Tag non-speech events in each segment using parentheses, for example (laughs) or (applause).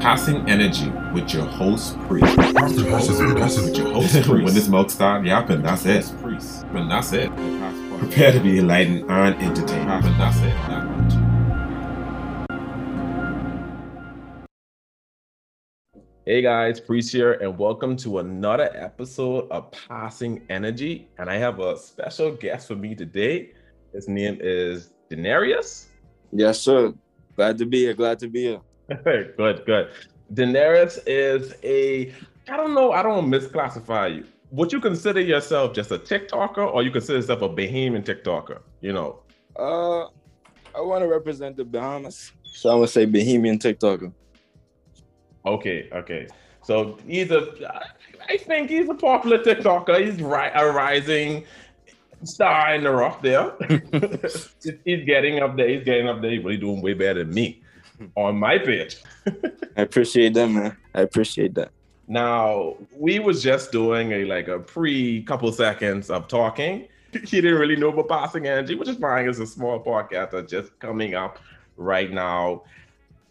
Passing Energy with your host, Priest. That's it, that's it. With your host, (laughs) Priest. when this smoke start yapping, that's it. Priest. When that's it. Prepare to be enlightened and entertained. And that's it. Hey guys, Priest here, and welcome to another episode of Passing Energy. And I have a special guest for me today. His name is Denereus. Yes, sir. Glad to be here. Glad to be here. (laughs) good, good. Denereus is a, I don't know, I don't misclassify you. Would you consider yourself just a TikToker or you consider yourself a Bahamian TikToker? You know? Uh, I want to represent the Bahamas. So I'm going to say Bahamian TikToker. Okay, okay. So he's a, I think he's a popular TikToker. He's ri- a rising star in the rough there. (laughs) (laughs) he's getting up there. He's getting up there. He's really doing way better than me (laughs) on my page. (laughs) I appreciate that, man. I appreciate that. Now we was just doing a like a pre couple seconds of talking. (laughs) He didn't really know about passing energy, which is fine. It's a small podcast that's just coming up right now.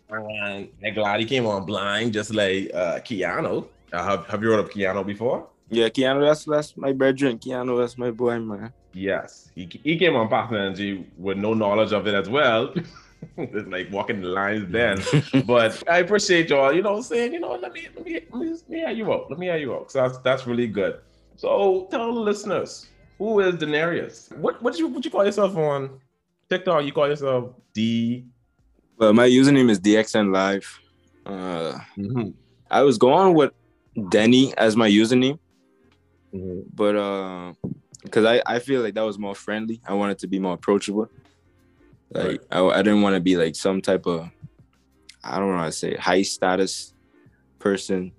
And I'm glad he came on blind, just like uh Keanu. Uh, have, have you heard of Keanu before? Yeah, Keanu, that's that's my brethren. Keanu, that's my boy, man. Yes, he, he came on passing energy with no knowledge of it as well. (laughs) it's like walking the lines then. but (laughs) I appreciate y'all, you know, saying, you know, let me let me let me, let me hear you out. Let me hear you out. So that's that's really good. So tell the listeners, who is Denereus? What what you what you call yourself on TikTok? You call yourself D Well, my username is DXN Live. Uh mm-hmm. I was going with Denny as my username, Mm-hmm. but uh because I, I feel like that was more friendly. I wanted to be more approachable. Like Right. I, I didn't want to be like some type of I don't know how to say it, high status person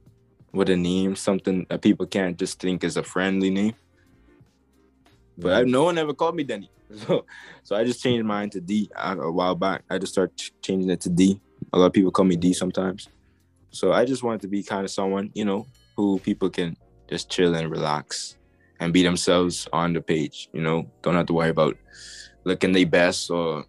with a name, something that people can't just think is a friendly name. But I, no one ever called me Denny, (laughs) so so I just changed mine to D uh, a while back. I just started changing it to D. A lot of people call me D sometimes. So I just wanted to be kind of someone you know who people can just chill and relax and be themselves on the page. You know, don't have to worry about looking their best or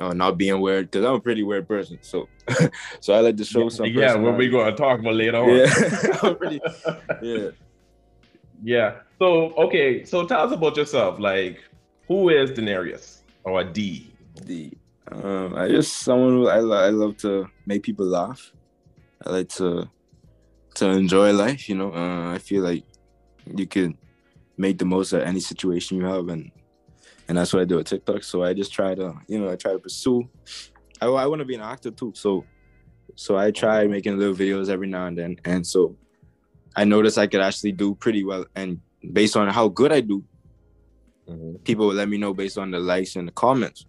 or not being weird because I'm a pretty weird person. So (laughs) so I like to show some. yeah, what we gonna talk about later on. Yeah, (laughs) pretty. Yeah. Yeah. So okay, so tell us about yourself. Like, who is Denereus or D? The um, I just someone who I I love to make people laugh. I like to to enjoy life. You know, uh, I feel like you can make the most of any situation you have, and and that's what I do with TikTok. So I just try to, you know, I try to pursue. I, I want to be an actor too, so so I try making little videos every now and then, and so I noticed I could actually do pretty well, and based on how good I do, mm-hmm. people would let me know based on the likes and the comments.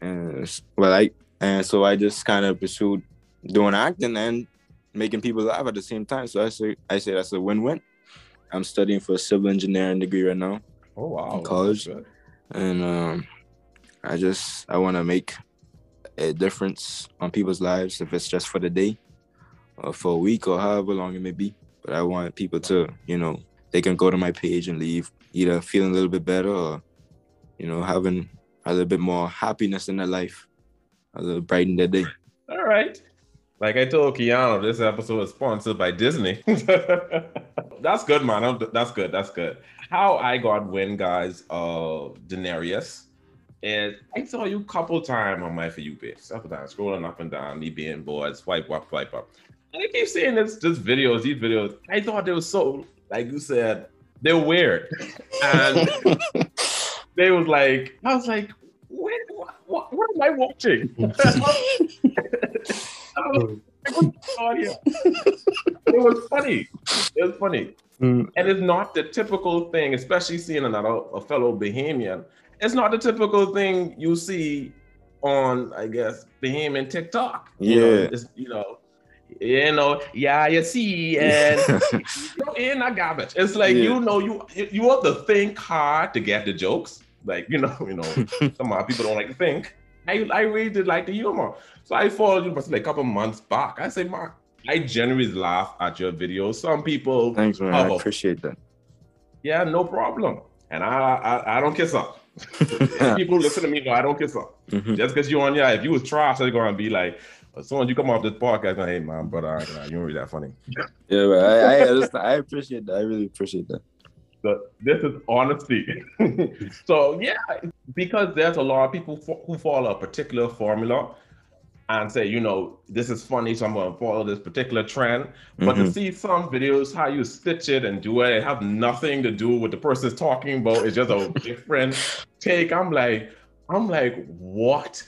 And well, I and so I just kind of pursued doing acting and making people laugh at the same time. So I say I say that's a win-win. I'm studying for a civil engineering degree right now, Oh wow. In college. And um, I just I want to make a difference on people's lives if it's just for the day, or for a week, or however long it may be. But I want people to, you know, they can go to my page and leave either feeling a little bit better or, you know, having a little bit more happiness in their life, a little brighten their day. All right. Like I told Keanu, this episode is sponsored by Disney. (laughs) that's good, man. That's good. That's good. How I got wind, guys, of Denereus is I saw you couple time on my For You page. Couple times, scrolling up and down, me being bored, swipe up, swipe up. And I keep seeing this, this videos, these videos. I thought they were so, like you said, they're weird. And (laughs) they was like, I was like, what, what, what, am I watching? (laughs) (laughs) I was going it was funny. It was funny. Mm. And it's not the typical thing, especially seeing another a fellow Bahamian. It's not the typical thing you see on, I guess, Bahamian TikTok. You know, Yeah. it's, you know, you know, yeah, you see, and you know, ain't not garbage. It's like Yeah. you know, you you have to think hard to get the jokes. Like you know, (laughs) you know, (laughs) some people don't like to think. I I really did like the humor, so I followed you but like a couple months back. I say, Mark, I generally laugh at your videos. Some people, Thanks, man. I appreciate that. yeah, no problem, and I I, I don't kiss up. (laughs) people listen to me, no, I don't kiss up. Mhm. Just because you're on, yeah, if you was trash, they're gonna be like, As soon as you come off this podcast, hey man, brother, you ain't really that funny. Yeah, but I, I. I appreciate that. I really appreciate that. But this is honesty. (laughs) so yeah, because there's a lot of people who follow a particular formula and say, you know, this is funny, so I'm going to follow this particular trend. But mm-hmm. to see some videos, how you stitch it and do it, it have nothing to do with the person's talking about. It's just a (laughs) different take. I'm like, I'm like, what?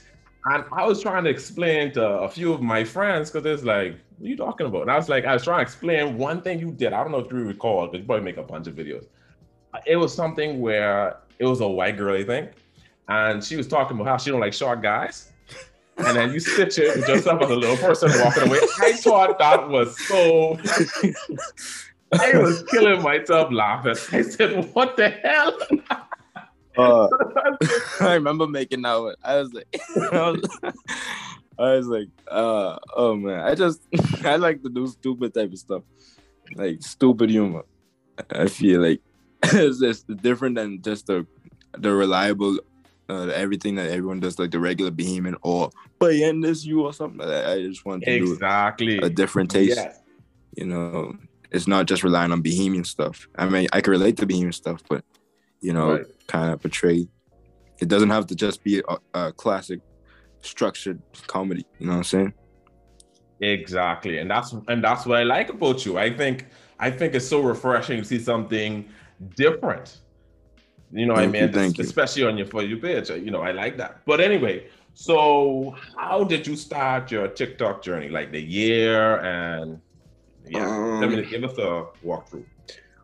And I was trying to explain to a few of my friends because it's like, what are you talking about? And I was like, I was trying to explain one thing you did. I don't know if you recall, because you probably make a bunch of videos. It was something where it was a white girl, I think, and she was talking about how she don't like short guys and then you stitch it with yourself as a little person walking away. I thought that was so. (laughs) I was killing myself laughing. I said, "What the hell?" (laughs) Uh, (laughs) I remember making that one. I was like, I was, I was like, uh, oh man, I just I like to do stupid type of stuff, like stupid humor. I feel like it's just different than just the the reliable uh, everything that everyone does, like the regular Bahamian or but in this you or something like that. I just want to exactly a different taste. You know, it's not just relying on Bahamian stuff. I mean, I can relate to Bahamian stuff, but you know, right. kind of portray. It doesn't have to just be a, a classic structured comedy. You know what I'm saying? Exactly, and that's and that's what I like about you. I think I think it's so refreshing to see something different you know thank what I mean? thank Especially you. on your for you page. You know, I like that. But anyway, so how did you start your TikTok journey? Like the year and yeah, um, let me give us a walkthrough.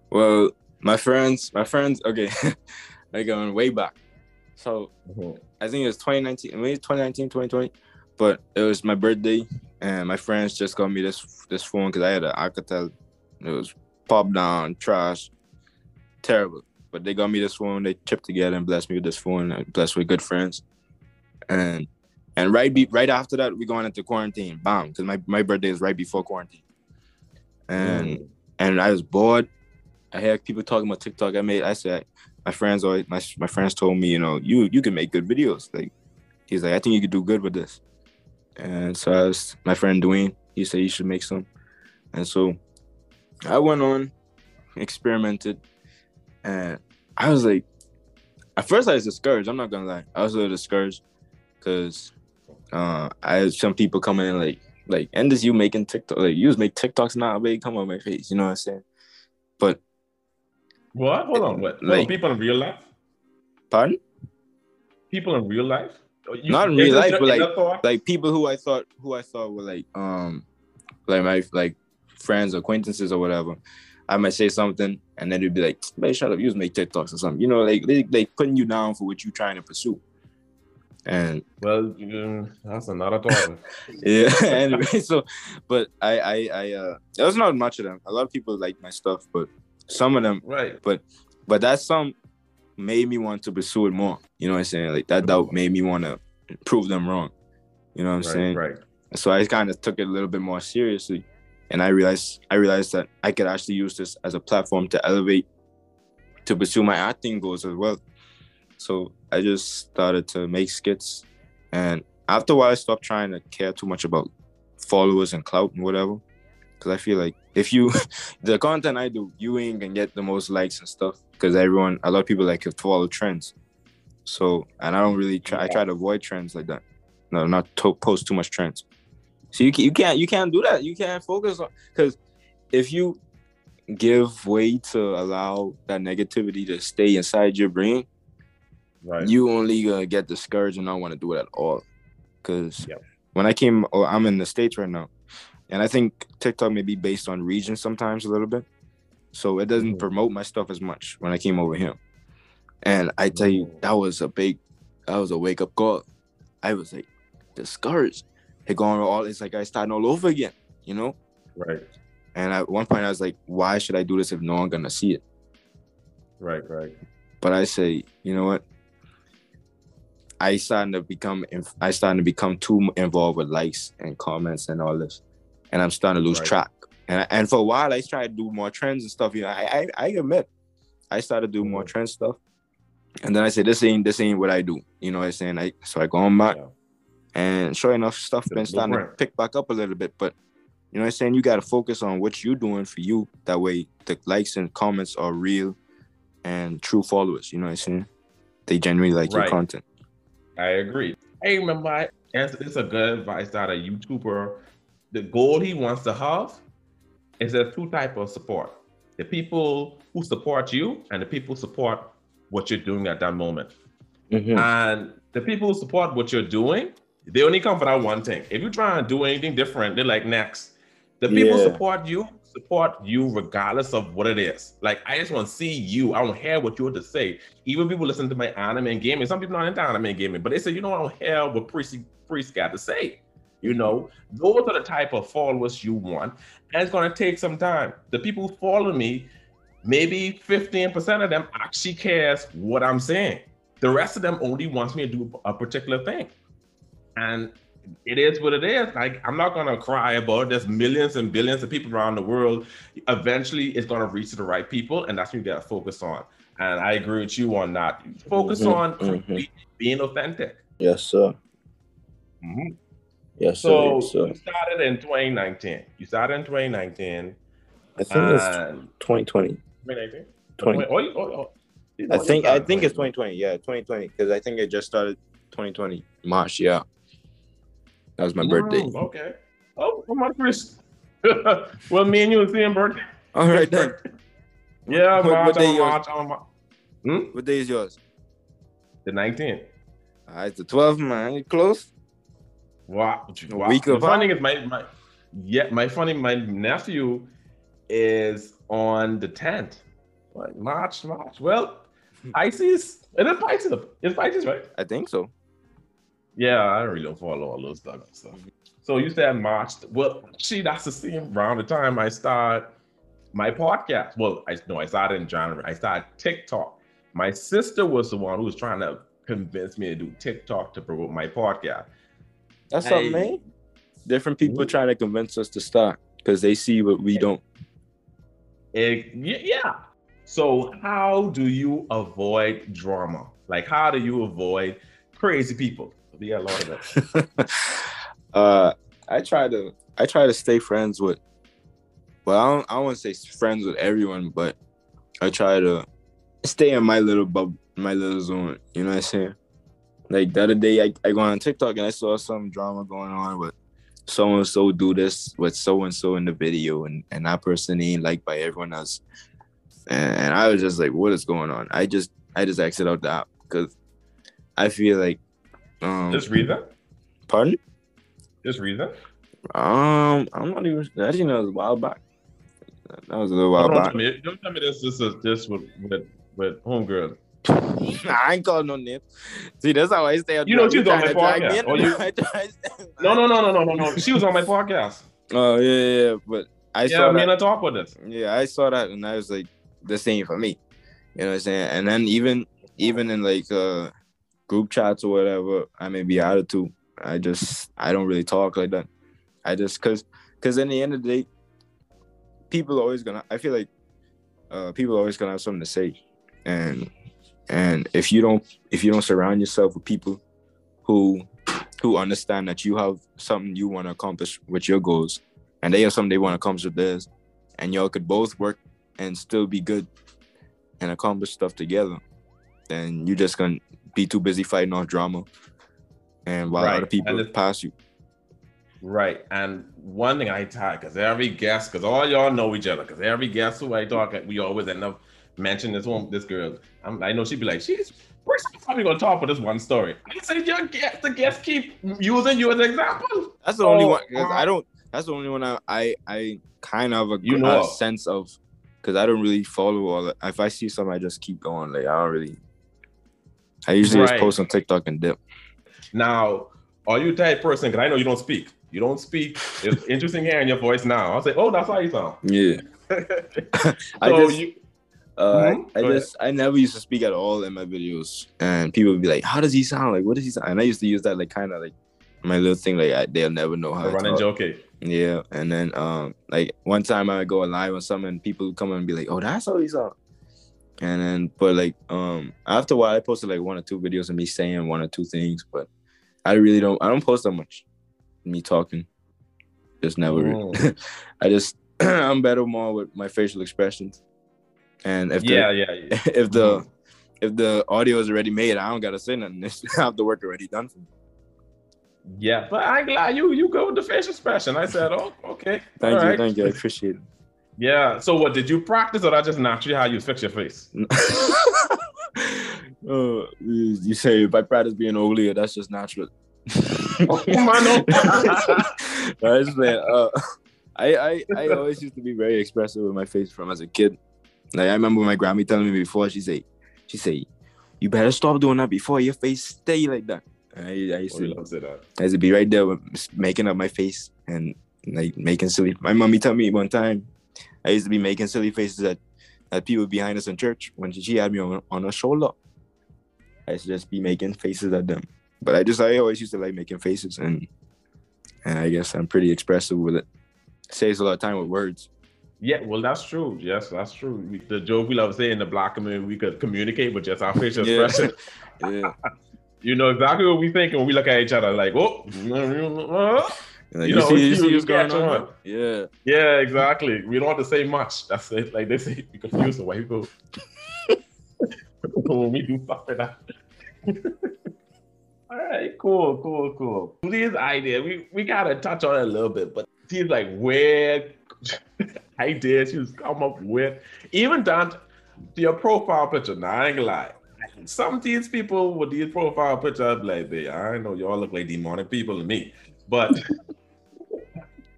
Well, my friends, my friends, okay, (laughs) like going way back. So mm-hmm. I think it was 2019, maybe 2019, 2020, but it was my birthday, and my friends just got me this this phone because I had an Alcatel. It was pop down, trash, terrible. But they got me this phone. They chipped together and blessed me with this phone. And blessed with good friends. And and right be, right after that, we going into quarantine. Bam, because my, my birthday is right before quarantine. And mm. and I was bored. I had people talking about TikTok. I made. I said my friends always my my friends told me, you know, you you can make good videos. Like he's like, I think you could do good with this. And so I was my friend Dwayne. He said you should make some. And so I went on, experimented, and I was like, at first I was discouraged. I'm not gonna lie, I was a little discouraged because uh, I had some people coming in like, like, and this you making TikTok, like you just make TikToks now, baby, come on my face, you know what I'm saying? But what? Hold on, what? Like, people in real life? Pardon? People in real life? You, not in real life, but like, like people who I thought, who I thought were like, um, like my like friends, acquaintances, or whatever. I might say something, and then they'd be like, "Man, shut up! You just make TikToks or something." You know, like they they putting you down for what you're trying to pursue. And well, that's another thought. (laughs) yeah. (laughs) anyway, (laughs) so, but I I I uh, there was not much of them. A lot of people like my stuff, but some of them, right? But but that some made me want to pursue it more. You know what I'm saying? Like that doubt made me want to prove them wrong. You know what I'm right, saying? Right. So I kind of took it a little bit more seriously and I realized I realized that I could actually use this as a platform to elevate, to pursue my acting goals as well. So I just started to make skits, and after a while, I stopped trying to care too much about followers and clout and whatever, because I feel like if you, (laughs) the content I do, you ain't gonna get the most likes and stuff, because everyone, a lot of people like to follow trends. So, and I don't really try. I try to avoid trends like that. No, not to post too much trends. So you, you can't you can't do that. You can't focus on because if you give way to allow that negativity to stay inside your brain, right. you only gonna get discouraged and not want to do it at all. Because yep. when I came, oh, I'm in the states right now, and I think TikTok may be based on region sometimes a little bit, so it doesn't mm-hmm. promote my stuff as much when I came over here. And I tell you, that was a big, that was a wake up call. I was like discouraged it going all it's like I starting all over again, you know? Right. And at one point I was like, why should I do this if no one gonna see it? Right, right. But I say, you know what? I starting to become I starting to become too involved with likes and comments and all this, and I'm starting to lose right. track. And and for a while I tried to do more trends and stuff. You know, I I, I admit I started to do more mm-hmm. trend stuff, and then I said this ain't this ain't what I do. You know what I'm saying? I so I go on back. Yeah And sure enough, stuff been starting to pick back up a little bit. But you know what I'm saying? You gotta focus on what you're doing for you. That way the likes and comments are real and true followers. You know what I'm saying? They genuinely like right. your content. I agree. Hey, remember, I, it's a good advice that a YouTuber, the goal he wants to have is there's two type of support. The people who support you and the people support what you're doing at that moment. Mm-hmm. And the people who support what you're doing, they only come for that one thing. If you try and do anything different, they're like, next. The people yeah. support you, support you regardless of what it is. Like I just want to see you. I don't hear what you have to say. Even people listen to my anime and gaming. Some people not into anime and gaming, but they say, you know, I don't hear what Priest Priest got to say. You know, those are the type of followers you want. And it's gonna take some time. The people who follow me, maybe 15% of them actually cares what I'm saying. The rest of them only wants me to do a particular thing. And it is what it is. Like I'm not gonna cry about it. There's millions and billions of people around the world. Eventually, it's gonna reach the right people, and that's what you gotta focus on. And I agree with you on that. Focus mm-hmm, on mm-hmm. being authentic. Yes, sir. Mm-hmm. Yes, so, sir. So you started in 2019. You started in 2019. I think it's 2020. 2019. 20. Oh, oh, oh. I think I think it's 2020. Yeah, 2020 because I think it just started 2020 March. Yeah. That was my birthday. Okay. Oh, my first. (laughs) well, me and you the same birthday. All right then. (laughs) Yeah, what, March, what day March, March, hmm? What day is yours? The 19th. All right, the 12th, man. You close? Wow. wow. week of the funny is my, my yeah, my funny my nephew is on the 10th. What, March, March. Well, Pisces. And it's Pisces. It's Pisces, right? I think so. Yeah, I really don't follow all those stuff. So you said March. Well, actually, that's the same around the time I start my podcast. Well, I know I started in January. I started TikTok. My sister was the one who was trying to convince me to do TikTok to promote my podcast. That's hey. something, man. Different people trying to convince us to start because they see what we don't. Eh, it, yeah. So how do you avoid drama? Like, how do you avoid crazy people? Got a lot of that. uh, I try to I try to stay friends with. Well, I don't I want to say friends with everyone, but I try to stay in my little bubble, my little zone. You know what I'm saying? Like the other day, I, I go on TikTok and I saw some drama going on with so and so do this with so and so in the video, and and that person ain't liked by everyone else. And, and I was just like, what is going on? I just I just exit out the app because I feel like um, Just read that. Pardon? Just read that. Um, I'm not even. I didn't know it was a while back. That was a little while don't back. Tell me, don't tell me this. This is this with with with homegirl. (laughs) I ain't calling no name. See, that's how I stay. You know, she's on my podcast. Oh, you... (laughs) no, no, no, no, no, no, no. She was on my podcast. (laughs) Oh yeah, yeah, but I yeah, saw me that. and I talk with this. Yeah, I saw that, and I was like, the same for me. You know what I'm saying? And then even even in like uh group chats or whatever, I may be out of two. I just I don't really talk like that. I just cause cause in the end of the day, people are always gonna I feel like uh, people are always gonna have something to say. And and if you don't if you don't surround yourself with people who who understand that you have something you want to accomplish with your goals and they have something they want to accomplish with theirs and y'all could both work and still be good and accomplish stuff together then you're just gonna be too busy fighting off drama, and while right. other people pass you. Right. And one thing I talk, because every guest, because all y'all know each other, because every guest who I talk, we always end up mentioning this one, this girl. I'm, i know she'd be like, she's we're probably gonna talk about this one story. I said, your guest, the guests keep using you as an example. That's the only one. Cause I uh-huh. don't. That's the only one I I, I kind of a, you know. a sense of, because I don't really follow all. That. If I see something, I just keep going. Like I don't really I usually right. just post on TikTok and dip. Now, are you type person? Because I know you don't speak. You don't speak. It's (laughs) interesting hearing your voice now. I'll say, oh, that's how you sound. Yeah. (laughs) so I just, you, uh, mm-hmm. I, I just, I never used to speak at all in my videos, and people would be like, "How does he sound? Like, what does he sound?" And I used to use that like kind of like my little thing. Like, I, they'll never know how. To talk. Running joke. Yeah, and then um, like one time I go live or something, and people would come and be like, "Oh, that's how he sound." And then, but like, um, after a while, I posted like one or two videos of me saying one or two things, but I really don't. I don't post that much. Me talking, just never. Mm. (laughs) I just (clears throat) I'm better more with my facial expressions, and if the, Yeah, yeah, yeah. (laughs) if the Mhm. if the audio is already made, I don't gotta say nothing. (laughs) I have the work already done for me. Yeah, but I'm glad you you go with the facial expression. I said, oh, okay. Thank all you, right. thank you. I appreciate Yeah. So what did you practice, or that just naturally how you fix your face? (laughs) uh, you say by practice being overly, that's just natural. Oh, man, no. I just man, uh, I, I I always used to be very expressive with my face from as a kid. Like I remember my grandma telling me before, she say, she say, you better stop doing that before your face stay like that. And I, I used Oh, to love to that. I used to be right there with, making up my face and like making silly. My mommy told me one time I used to be making silly faces at, at people behind us in church when she had me on, on her shoulder. I used to just be making faces at them. But I just I always used to like making faces and and I guess I'm pretty expressive with it. Saves a lot of time with words. Yeah, well, that's true. Yes, that's true. The joke we love saying in the black community, we could communicate with just our facial Yeah. expression. (laughs) (laughs) Yeah. You know exactly what we think when we look at each other, like, oh, (laughs) Like, You you, know, see, you you see what's going on? on. Yeah. yeah, exactly. We don't have to say much. That's it. Like they say, we confuse the white people (laughs) when we do stuff like that. (laughs) All right, cool, cool, cool. These ideas, we, we gotta touch on it a little bit, but seems like where (laughs) ideas you come up with, even down to your profile picture. Now I ain't gonna lie. Some of these people with these profile pictures, like, "Hey, I know y'all look like demonic people to me, but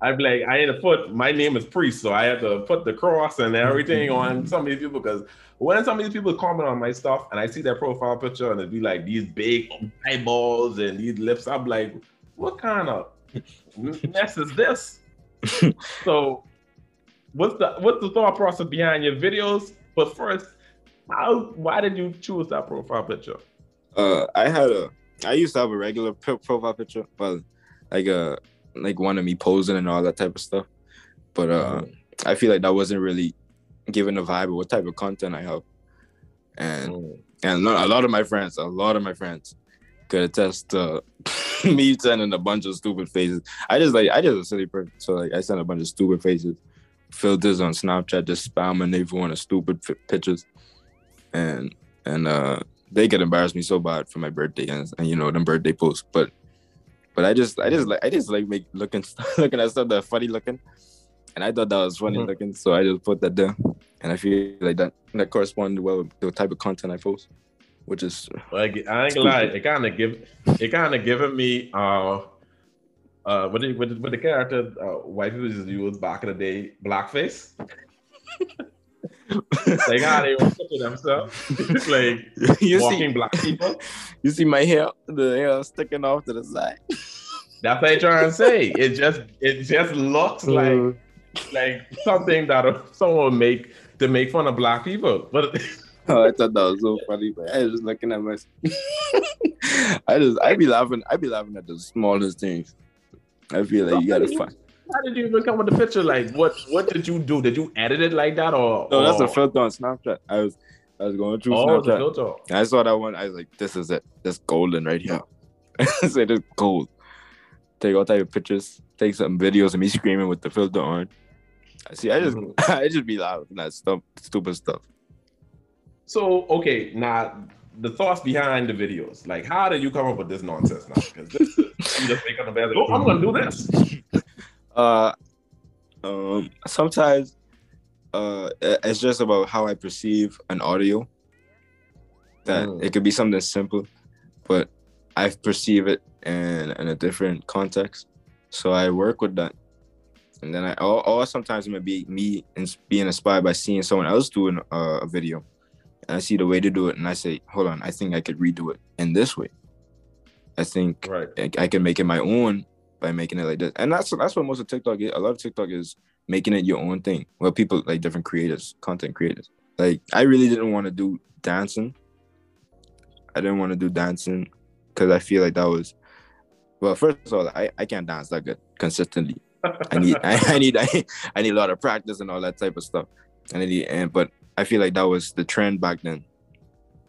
I'd be like, I had to put my name is priest, so I had to put the cross and everything on (laughs) some of these people because when some of these people comment on my stuff and I see their profile picture and it'd be like these big eyeballs and these lips, I'm like, what kind of mess is this? (laughs) so what's the what's the thought process behind your videos? But first, how why did you choose that profile picture? Uh, I had a. I used to have a regular profile picture, but like uh, like one of me posing and all that type of stuff. But uh, I feel like that wasn't really giving the vibe of what type of content I have. And Mm. and a lot of my friends, a lot of my friends, could attest to (laughs) me sending a bunch of stupid faces. I just like I just a silly person, so like I sent a bunch of stupid faces, filters on Snapchat, just spamming everyone of stupid f- pictures, and and uh they get embarrassed me so bad for my birthday and, and you know them birthday posts, but but I just I just like I just like make looking (laughs) looking at stuff that funny looking, and I thought that was funny Mhm. looking, so I just put that there, and I feel like that that corresponded well with the type of content I post, which is Like I ain't gonna lie, it kind of give it kind of giving me uh uh what the, what the, what the character uh, white people used back in the day, blackface. (laughs) (laughs) like how they were picture themselves, (laughs) like (laughs) you walking see black people. you see my hair, the hair sticking off to the side. That's what they trying to say. It just it just looks mm. like like something that someone make to make fun of black people, but. Oh, I thought that was so funny, but I was just looking at my. I just, I be laughing. I be laughing at the smallest things. I feel like you gotta find. How did you even come with the picture? Like, what what did you do? Did you edit it like that, or No, that's or, a filter on Snapchat. I was, I was going through Oh, Snapchat. And I saw that one. I was like, this is it. That's golden right here. (laughs) I said it's gold. Take all type of pictures. Take some videos of me screaming with the filter on. I see. I just, Mhm. (laughs) I just be laughing at stuff, stupid stuff. So, okay, now the thoughts behind the videos. Like, how did you come up with this nonsense now? Because this is, you just make up the bed. Like, oh, I'm gonna do this. (laughs) Uh, um, sometimes, uh, it's just about how I perceive an audio. That Mm. it could be something simple, but I perceive it in in a different context. So I work with that, and then I or, or sometimes it may be me ins- being inspired by seeing someone else doing uh, a video, and I see the way to do it, and I say, hold on, I think I could redo it in this way. I think Right. I, I can make it my own by making it like this. And that's that's what most of TikTok is. A lot of TikTok is making it your own thing. Well, people like different creators, content creators. Like I really didn't want to do dancing. I didn't want to do dancing because I feel like that was well, first of all, I, I can't dance that good consistently. I need I, (laughs) I need I, I need a lot of practice and all that type of stuff. And I need and but I feel like that was the trend back then.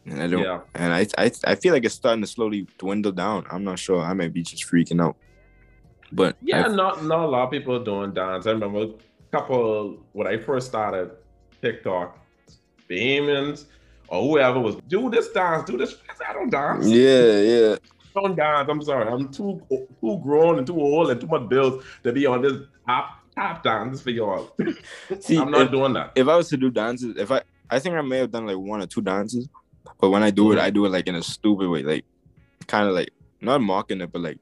and I don't. Yeah. And I, I I feel like it's starting to slowly dwindle down. I'm not sure. I might be just freaking out. But Yeah, I- not not a lot of people are doing dance. I remember a couple when I first started TikTok, demons or whoever was do this dance, do this. I don't dance. yeah, yeah. Don't dance. I'm sorry. I'm too too grown and too old and too much bills to be on this top top dance for y'all. (laughs) See, I'm not if, doing that. if I was to do dances, if I I think I may have done like one or two dances, but when I do it, Mhm. I do it like in a stupid way, like kind of like not mocking it, but like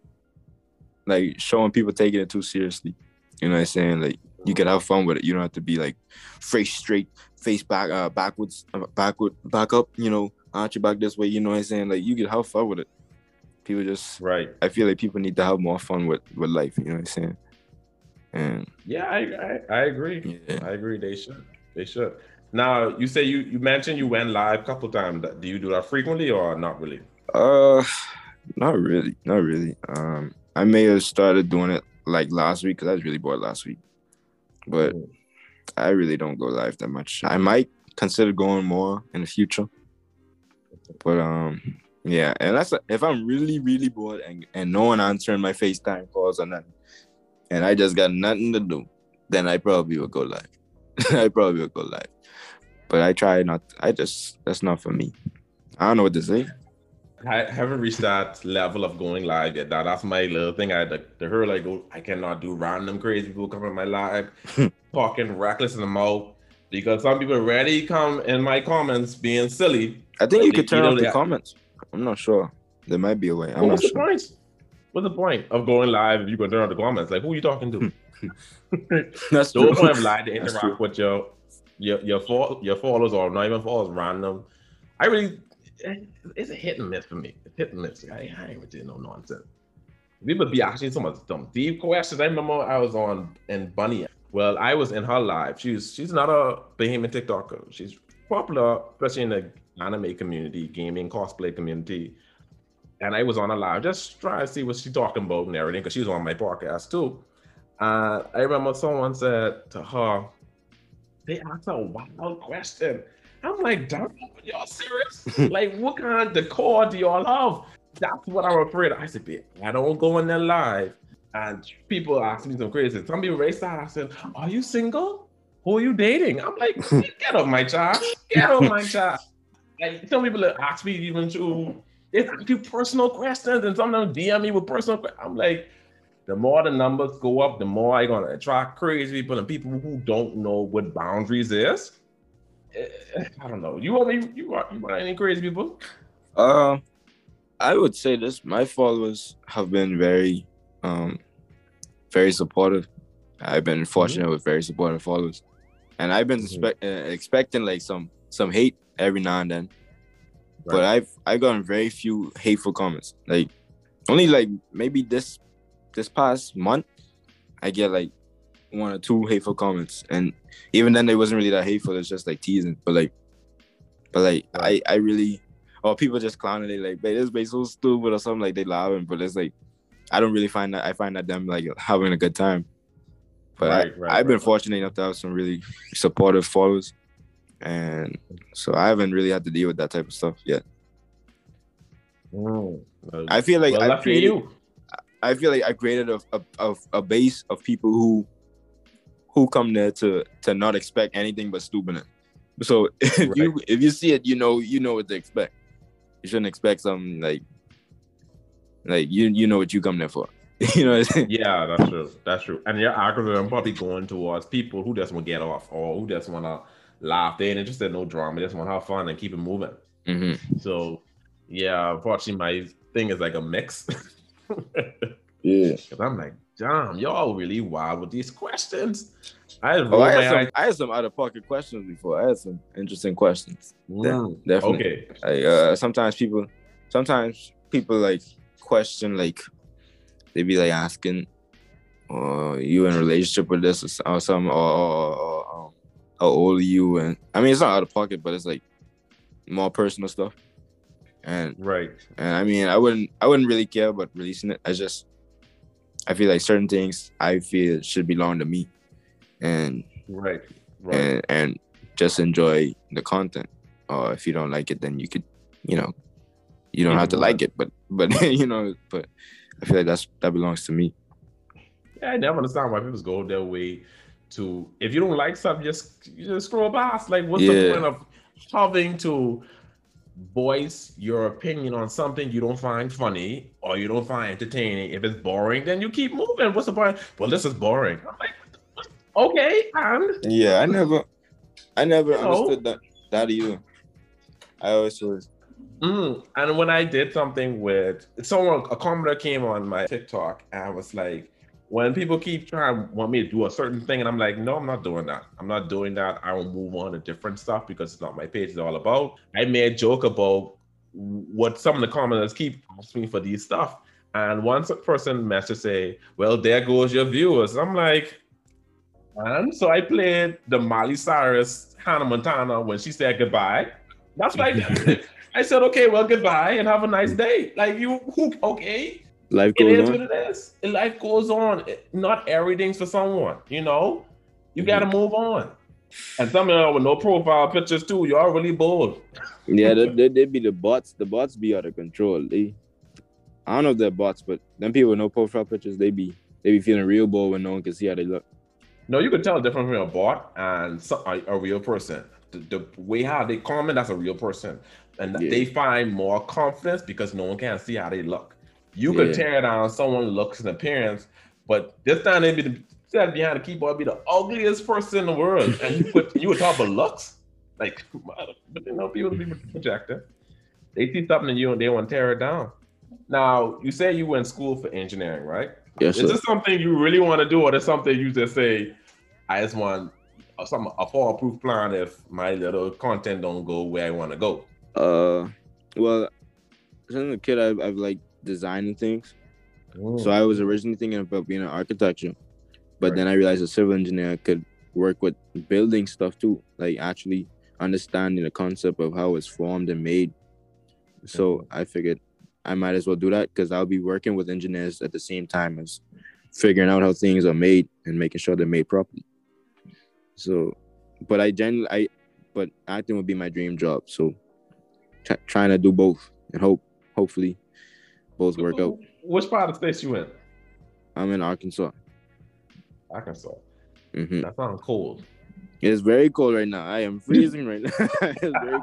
like showing people taking it too seriously. You know what I'm saying? Like you can have fun with it. You don't have to be like face straight, face back, uh, backwards, uh, backward, back up. You know, arch your back this way. You know what I'm saying? Like you can have fun with it. People just, Right. I feel like people need to have more fun with with life. You know what I'm saying? And Yeah, I, I I agree. yeah, I agree. They should. They should. Now you say you you mentioned you went live a couple times. Do you do that frequently or not really? uh, not really, not really. Um, I may have started doing it like last week because I was really bored last week, but. I really don't go live that much. I might consider going more in the future, but um, yeah, and that's if I'm really really bored and and no one answering my FaceTime calls or nothing, and I just got nothing to do, then I probably will go live. (laughs) I probably will go live, but I try not. I just that's not for me. I don't know what to say. I haven't reached that level of going live yet. That, that's my little thing. I had to, to her like, go, I cannot do random crazy people come in my live hmm. talking reckless in the mouth because some people already come in my comments being silly. I think you could turn off the comments. I'm not sure. There might be a way. I'm Well, not what's the sure. point? What's the point of going live if you can turn off the comments? Like, who are you talking to? Hmm. (laughs) That's The whole true. point of live to interact with your your your your followers or not even followers random. I really it's a hit and miss for me. It's hit and miss. I, I ain't with no nonsense. People be asking some of some deep questions. I remember I was on in Bunny. Well, I was in her live. She's she's not a Bahamian TikToker. She's popular, especially in the anime community, gaming cosplay community. And I was on a live, just trying to see what she's talking about and everything, because she was on my podcast too. Uh, I remember someone said to her, they asked a wild question. I'm like, damn, y'all serious? (laughs) like, what kind of decor do y'all have? That's what I'm afraid of. I said, "Bitch, I don't go in there live. And people ask me some crazy. Some people raised that. I said, Are you single? Who are you dating? I'm like, (laughs) get up, my child. Get up, my child. Like some people ask me even to they ask you personal questions, and some of them DM me with personal questions. I'm like, the more the numbers go up, the more I gonna attract crazy people and people who don't know what boundaries is. I don't know. You want me? You want you want any crazy people? Uh, I would say this. My followers have been very, um, very supportive. I've been fortunate with very supportive followers, and I've been Mhm. expect, uh, expecting like some some hate every now and then. But I've I've gotten very few hateful comments. Like only like maybe this this past month, I get like one or two hateful comments, and even then they wasn't really that hateful. It's just like teasing. But like, but like I I really or people just clowning They like, "Babe, this babe so stupid" or something like they laughing. But it's like I don't really find that I find that them like having a good time. But Right, I, right, I've been right. fortunate enough to have some really supportive followers, and so I haven't really had to deal with that type of stuff yet. Mm. I feel like well, I created, you. I feel like I created a, a, a, a base of people who who come there to to not expect anything but stupidness. So (laughs) if Right. you if you see it, you know you know what to expect. You shouldn't expect something like like you you know what you come there for. (laughs) you know what I'm saying? Yeah, that's true. That's true. And your algorithm probably going towards people who just want to get off or who just want to laugh. They ain't interested in no drama. They just want to have fun and keep it moving. Mm-hmm. So, yeah, unfortunately, my thing is like a mix. (laughs) Yeah. Because I'm like, damn, y'all really wild with these questions. I Oh, I had some. I had some out of pocket questions before. I had some interesting questions. Mm, definitely. Okay. Like uh, sometimes people, sometimes people like question like they be like asking, "Uh, you in a relationship with this or something, or, or, or um, how old are you?" And I mean, it's not out of pocket, but it's like more personal stuff. And Right. and I mean, I wouldn't I wouldn't really care about releasing it. I just I feel like certain things I feel should belong to me, and Right. Right. and and just enjoy the content. Or if you don't like it, then you could you know, you don't have to like it, but but (laughs) you know, but I feel like that's that belongs to me. Yeah, I never understand why people go their way to if you don't like something, just you just scroll past. Like, what's yeah. the point of having to voice your opinion on something you don't find funny or you don't find entertaining? If it's boring, then you keep moving. What's the point? Well, this is boring. I'm like, okay, and yeah, I never, I never understood know, that that either. I always was. Mm, and when I did something with someone, a commenter came on my TikTok, and I was like, when people keep trying want me to do a certain thing, and I'm like, no, I'm not doing that. I'm not doing that. I will move on to different stuff because it's not my page is all about. I made a joke about what some of the commenters keep asking me for these stuff. And one person messaged say, Well, there goes your viewers. I'm like, and so I played the Miley Cyrus Hannah Montana when she said goodbye. That's like (laughs) I said, okay, well, goodbye and have a nice day. Like you, who, okay. Life goes it is on. what it is. Life goes on. Not everything's for someone. You know, you mm-hmm. got to move on. And some of y'all with no profile pictures too. Y'all really bold. yeah, they, they, they be the bots. The bots be out of control. They, I don't know if they're bots, but them people with no profile pictures, they be they be feeling real bold when no one can see how they look. No, you can tell the difference between a bot and a, a real person. The, the, way how they comment, that's a real person, and yeah. they find more confidence because no one can see how they look. You could tear down someone looks and appearance, but this time they'd be the sat behind the keyboard be the ugliest person in the world, and you put you would talk about looks, like, (laughs) but you know people be projected. They see something in you and they want to tear it down. Now you say you went to school for engineering, right? Yes. Is this something you really want to do, or is something you just say, I just want some a fall proof plan if my little content don't go where I want to go? Uh, well, since a kid, I've, I've like designing things. Oh. So I was originally thinking about being an architecture, but right. then I realized a civil engineer could work with building stuff too, like actually understanding the concept of how it's formed and made. So. I figured I might as well do that because I'll be working with engineers at the same time as figuring out how things are made and making sure they're made properly. So, but I generally, I, but acting would be my dream job. So, t- trying to do both and hope, hopefully, both work out. Which part of the state you in? I'm in Arkansas. Arkansas. Mm-hmm. That sounds cold. It's very cold right now. I am (laughs) freezing right now. (laughs) it's very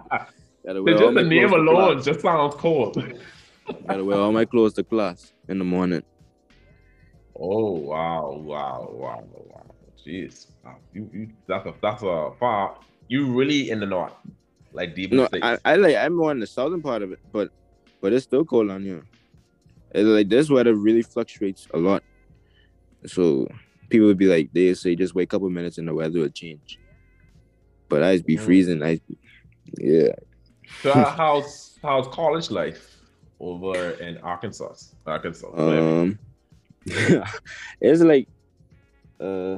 cold. just the name alone just sounds cold. Gotta wear all my clothes to class in the morning. Oh wow, wow, wow, wow. Jeez. Wow. You, you that's a that's a far you really in the north. Like deep no, I, I like I'm more in the southern part of it, but but it's still cold on here. It's like this weather really fluctuates a lot. So people would be like, they say just wait a couple minutes and the weather will change. But I'd be mm. freezing. I yeah. So how's how's college life over in Arkansas? Arkansas. Um, (laughs) it's like, uh,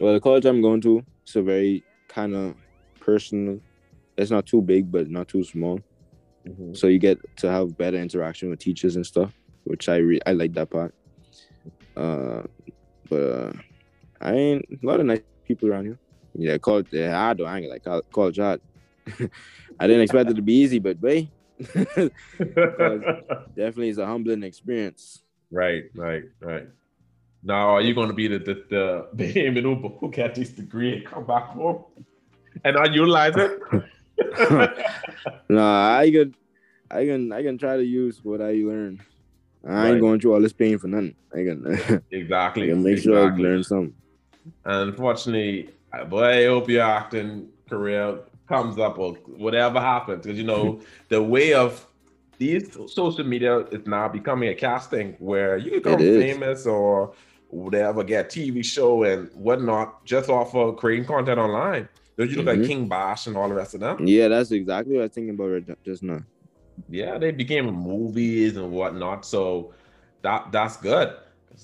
well, the college I'm going to, it's a very kind of personal. It's not too big, but not too small. Mm-hmm. So you get to have better interaction with teachers and stuff which I re- I like that part. Uh, but uh, I ain't a lot of nice people around here. Yeah, college yeah, hard though. I ain't like college hard. (laughs) I didn't expect it to be easy, but wait, (laughs) definitely is a humbling experience. Right, right, right. Now, are you going to be the the, the Bahamian who, who get this degree and come back home and not utilize it? (laughs) no, I can, I can, I can try to use what I learn. I right. ain't going through all this pain for nothing. I can (laughs) exactly. I can make exactly. sure I learn something. Unfortunately, boy, I hope your acting career comes up or whatever happens, because you know (laughs) the way of these social media is now becoming a casting where you become famous or whatever, get TV show and whatnot just off of creating content online. Don't you look mm-hmm. like King Bach and all the rest of them? Yeah, that's exactly what I was thinking about just now yeah, they became movies and whatnot. So that that's good.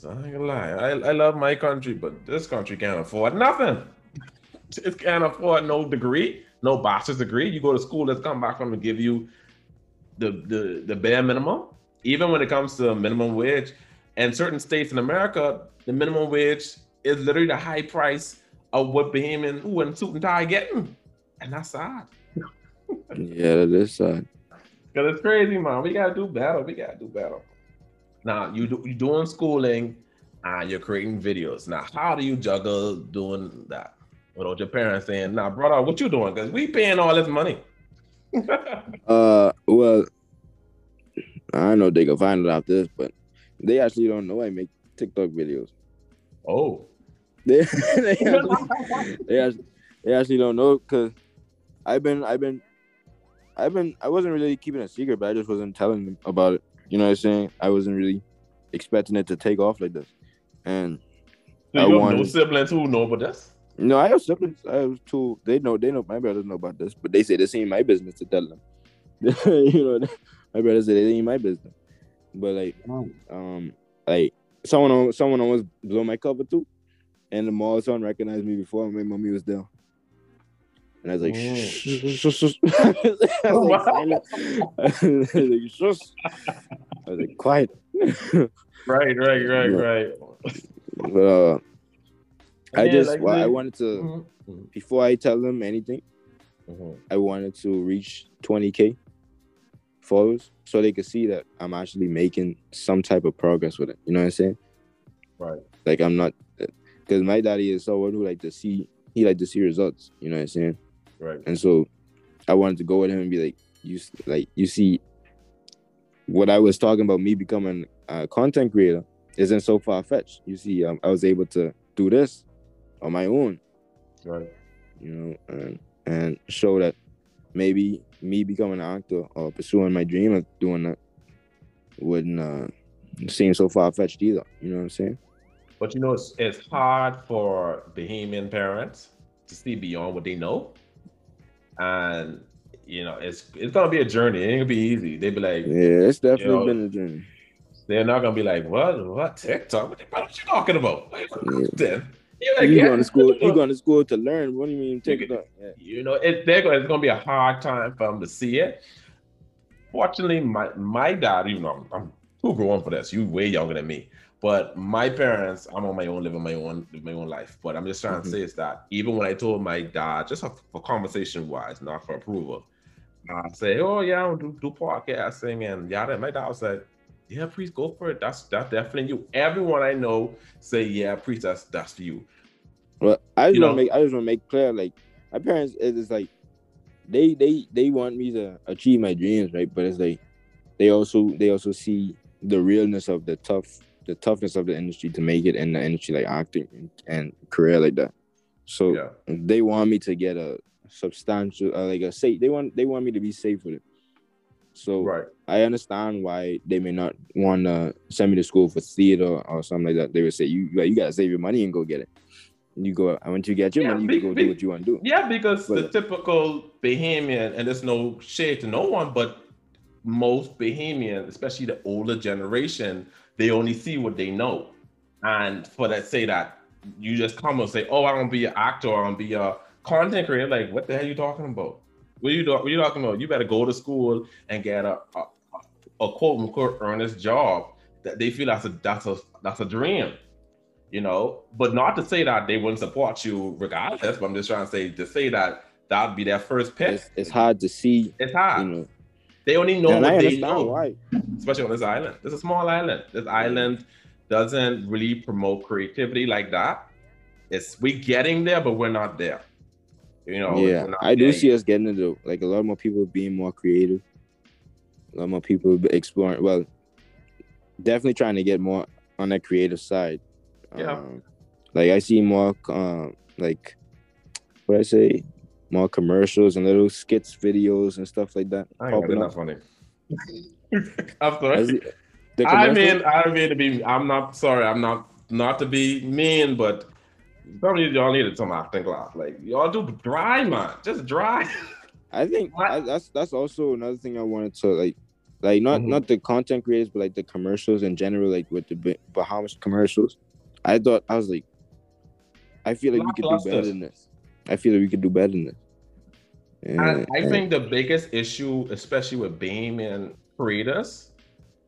I ain't gonna lie. I, I love my country, but this country can't afford nothing. (laughs) It can't afford no degree, no bachelor's degree. You go to school that's come back from to give you the, the the bare minimum. Even when it comes to minimum wage, and certain states in America, the minimum wage is literally the high price of what Bahamian who and suit and tie getting, and that's sad. yeah, that is sad. Cause it's crazy, man. We gotta do better. We gotta do better. Now you do you doing schooling and you're creating videos. Now, how do you juggle doing that without your parents saying, "Nah, brother, what you doing?" Because we paying all this money. (laughs) uh, well, I don't know they can find it out this, but they actually don't know I make TikTok videos. Oh, (laughs) they they, actually, they actually, they actually don't know because I've been I've been I've been I wasn't really keeping a secret, but I just wasn't telling them about it. You know what I'm saying? I wasn't really expecting it to take off like this. And so you I wanted, no siblings who know about this? No, I have siblings. I have two. They know. They know. My brothers know about this, but they say this ain't my business to tell them. (laughs) you know, my brother said it ain't my business. But like, um, like someone, someone almost blew my cover too, and the mall son recognized me before my mommy was there. And I was like, oh. shh, shh, shh, I was like, shush. I was like, quiet. (laughs) right, right, right, right. But uh, I yeah, just, like, I wanted to, mm-hmm. before I tell them anything, mm-hmm. I wanted to reach 20K followers so they could see that I'm actually making some type of progress with it. You know what I'm saying? Right. Like, I'm not, because my daddy is someone who like to see, he like to see results. You know what I'm saying? Right. And so I wanted to go with him and be like, you like you see what I was talking about me becoming a content creator isn't so far fetched. You see, um, I was able to do this on my own. Right. You know, and and show that maybe me becoming an actor or pursuing my dream of doing that wouldn't uh, seem so far fetched either. You know what I'm saying? But you know, it's, it's hard for Bahamian parents to see beyond what they know and you know it's it's gonna be a journey. It ain't gonna be easy. They'd be like, yeah, it's definitely you know, been a journey. They're not gonna be like, what, what TikTok? What, what you talking about? Yeah. You're like, you yeah, going to school? You going to school to learn? What do you mean TikTok? Yeah. You know, it, they're going, it's gonna be a hard time for them to see it. Fortunately, my my dad, even though I'm, I'm too grown for this, you way younger than me. But my parents, I'm on my own, living my own, my own life. But I'm just trying mm-hmm. to say is that even when I told my dad, just for conversation wise, not for approval, I say, "Oh yeah, I do do podcasting," and yeah, my dad was like, "Yeah, please go for it. That's that's definitely you." Everyone I know say, "Yeah, please, that's that's for you." Well, I just want to make I just want to make clear, like my parents, it's like they they they want me to achieve my dreams, right? But it's like they also they also see the realness of the tough the toughness of the industry to make it in the industry like acting and career like that. So yeah. they want me to get a substantial uh, like a safe. They want they want me to be safe with it. So right. I understand why they may not want to send me to school for theater or something like that. They would say you you gotta save your money and go get it. And You go I want you get your yeah, money, you be, go be, do what you want to do. Yeah, because but, the typical Bahamian, and there's no shade to no one, but most Bahamian, especially the older generation, they only see what they know. And for that, say that you just come and say, "Oh, I want to be an actor. I want to be a content creator." Like, what the hell are you talking about? What are you, what are you talking about? You better go to school and get a, a, a quote unquote earnest job that they feel that's a that's a that's a dream, you know. But not to say that they wouldn't support you regardless. But I'm just trying to say to say that that'd be their first pick. It's, it's hard to see. It's hard. You know, they only know and what they know, especially on this island. It's a small island. This island doesn't really promote creativity like that. It's we're getting there, but we're not there. You know. Yeah, I do see us getting into like a lot more people being more creative. A lot more people exploring. Well, definitely trying to get more on that creative side. Yeah. Um, like I see more um, like what I say more commercials and little skits, videos, and stuff like that. I ain't that funny. (laughs) I'm sorry. I mean, I mean to be. I'm not sorry. I'm not not to be mean, but some of y'all needed some acting class. Like y'all do dry, man. Just dry. I think I, that's that's also another thing I wanted to like, like not mm-hmm. not the content creators, but like the commercials in general, like with the Bahamas commercials. I thought I was like, I feel like we could do better than this. I feel like we could do better than this. And I think the biggest issue, especially with Bahamian creators,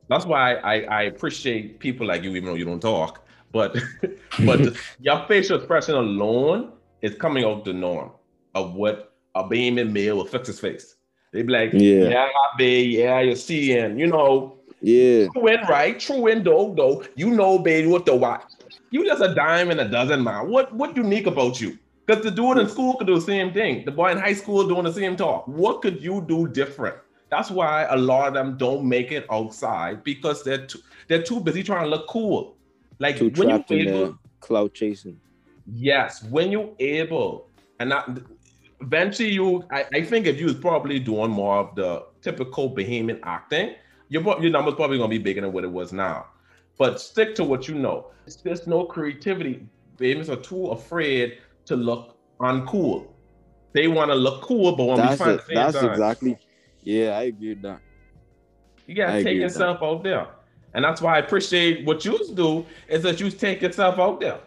that's why I, I appreciate people like you, even though you don't talk. But (laughs) but (laughs) your facial expression alone is coming out the norm of what a Bahamian male will fix his face. They be like, Yeah. yeah, babe, yeah, you're seeing, you know, Yeah. true and right, true and dope, though. You know, baby, what the what? You just a dime and a dozen, man. What what unique about you? Because the dude in school could do the same thing. The boy in high school doing the same talk. What could you do different? That's why a lot of them don't make it outside because they're too they're too busy trying to look cool. Like Too when you trapped in able, cloud chasing. Yes, when you're able, and not eventually you, I, I think if you was probably doing more of the typical Bahamian acting, your your numbers probably gonna be bigger than what it was now. But stick to what you know. There's no creativity. Bahamians are too afraid to look uncool. They want to look cool, but when we That's find it. That's time, exactly. Yeah, I agree with that. you gotta I take yourself out there. And that's why I appreciate what you do is that you take yourself out there.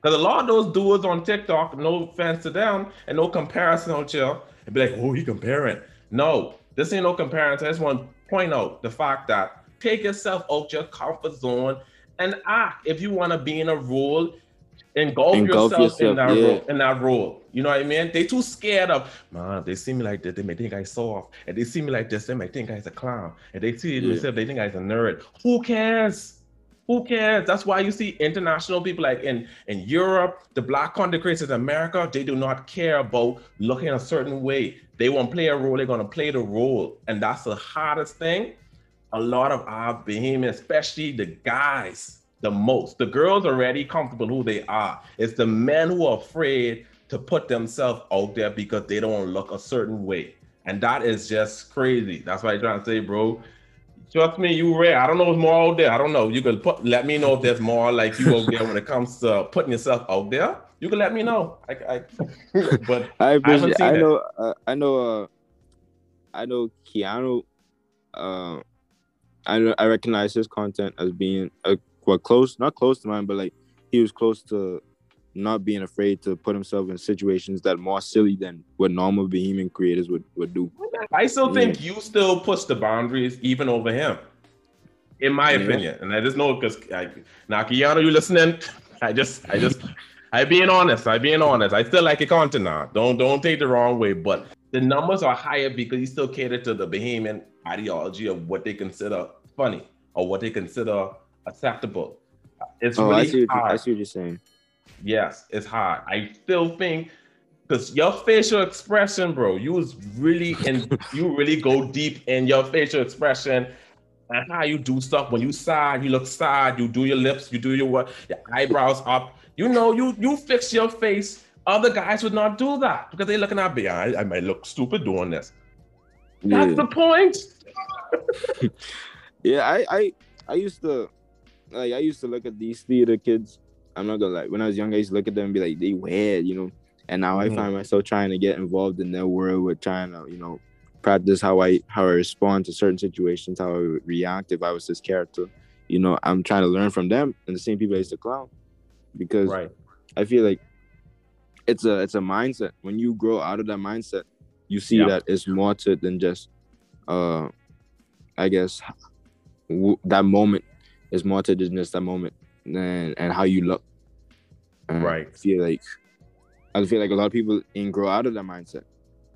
Because a lot of those dudes on TikTok, no offense to them and no comparison out here, and be like, oh, he comparing. No, this ain't no comparison. I just want to point out the fact that take yourself out your comfort zone and act. If you want to be in a role, engulf, Engulf yourself, in that yeah. role. In that role, you know what I mean? They too scared of, man. They see me like this, they may think I soft, and they see me like this, they may think I's a clown, and they see Yeah. themselves, they think I's a nerd. Who cares? Who cares? That's why you see international people like in in Europe, the black creators in America, they do not care about looking a certain way. They want to play a role, they're gonna play the role, and that's the hardest thing. A lot of our Bahamians, especially the guys, the most. The girls are already comfortable who they are. It's the men who are afraid to put themselves out there because they don't look a certain way. And that is just crazy. That's why I'm trying to say, bro. Trust me, you rare. I don't know what's more out there. I don't know. You can put let me know if there's more like you out there when it comes to putting yourself out there. You can let me know. I, I (laughs) but I appreciate. I, know. Uh, I know. Uh, I know Keanu. Uh, I know. I recognize his content as being uh, well close, not close to mine, but like he was close to not being afraid to put himself in situations that are more silly than what normal Bahamian creators would would do. I still think you still push the boundaries even over him, in my Yeah. opinion. And I just know because Keanu, you listening? I just, I just, I being honest. I being honest. I still like your content now. Don't, don't take the wrong way. But the numbers are higher because you still cater to the Bahamian ideology of what they consider funny or what they consider acceptable. It's Oh, I see. really you, hard. I see what you're saying. Yes, it's hard. I still think because your facial expression, bro, you was really in (laughs) you really go deep in your facial expression and how you do stuff. When you sad, you look sad, you do your lips, you do your what, your eyebrows up. You know, you you fix your face. Other guys would not do that because they're looking at me. I, I might look stupid doing this. That's the point. (laughs) Yeah, I, I I used to like I used to look at these theater kids. I'm not gonna lie. When I was young, I used to look at them and be like, they weird, you know. And now Mhm. I find myself trying to get involved in their world with trying to, you know, practice how I how I respond to certain situations, how I would react if I was this character. You know, I'm trying to learn from them and the same people I used to clown. Because Right. I feel like it's a it's a mindset. When you grow out of that mindset, you see Yeah. that it's more to it than just uh I guess w- that moment is more to just that moment and and how you look. And Right. I feel like I feel like a lot of people ain't grow out of that mindset.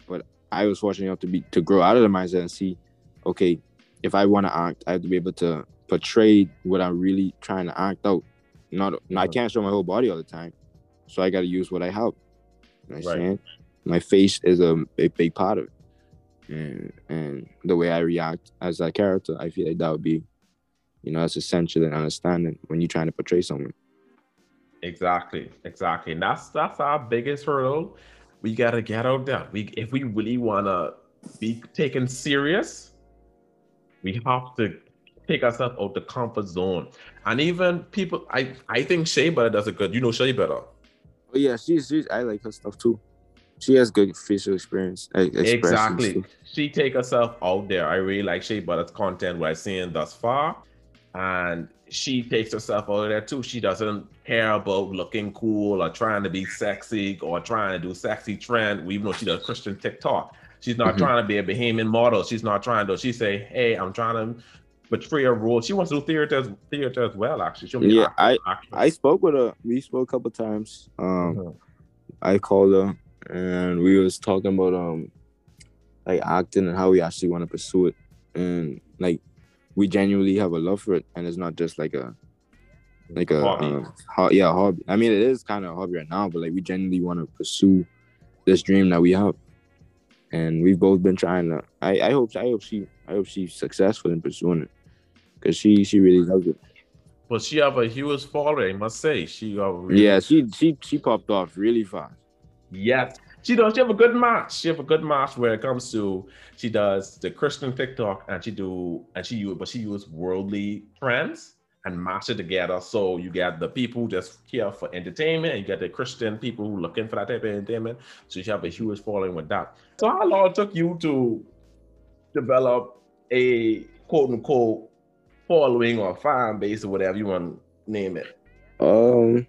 But I was fortunate enough to be to grow out of the mindset and see, okay, if I want to act, I have to be able to portray what I'm really trying to act out. Not I Mhm. can't show my whole body all the time. So I gotta use what I have. You know Right. saying? My face is a, a big part of it. And and the way I react as a character, I feel like that would be, you know, that's essential in understanding when you're trying to portray someone. Exactly, exactly. And that's that's our biggest hurdle. We gotta get out there. We if we really wanna be taken serious, we have to take ourselves out the comfort zone. And even people, I I think Shea Butter does it good. You know Shea Butter. Oh yeah, she's, she's I like her stuff too. She has good facial experience. Exactly. too. She take herself out there. I really like Shea Butter's content what I've seen thus far. And she takes herself out there too. She doesn't care about looking cool or trying to be sexy or trying to do sexy trend, even though she does Christian TikTok. She's not Mhm. trying to be a Bahamian model. She's not trying to. She say, "Hey, I'm trying to portray a role." She wants to do theater as theater as well. Actually, she'll be Yeah, actress, actress. I spoke with her. We spoke a couple times. Um, Mhm. I called her and we was talking about um like acting and how we actually want to pursue it, and like we genuinely have a love for it, and it's not just like a like a Hobby. Uh, ho- yeah hobby. I mean, it is kind of a hobby right now, but like we genuinely want to pursue this dream that we have, and we've both been trying to. I I hope I hope she I hope she's successful in pursuing it, cause she she really loves it. But she have a huge following, I must say. She have really, Yeah, she she she popped off really fast. Yes. She does. She have a good match. She have a good match where it comes to she does the Christian TikTok and she do and she use but she use worldly trends and mash it together. So you get the people just here for entertainment and you get the Christian people who looking for that type of entertainment. So she have a huge following with that. So how long it took you to develop a quote unquote following or fan base or whatever you want to name it? Um,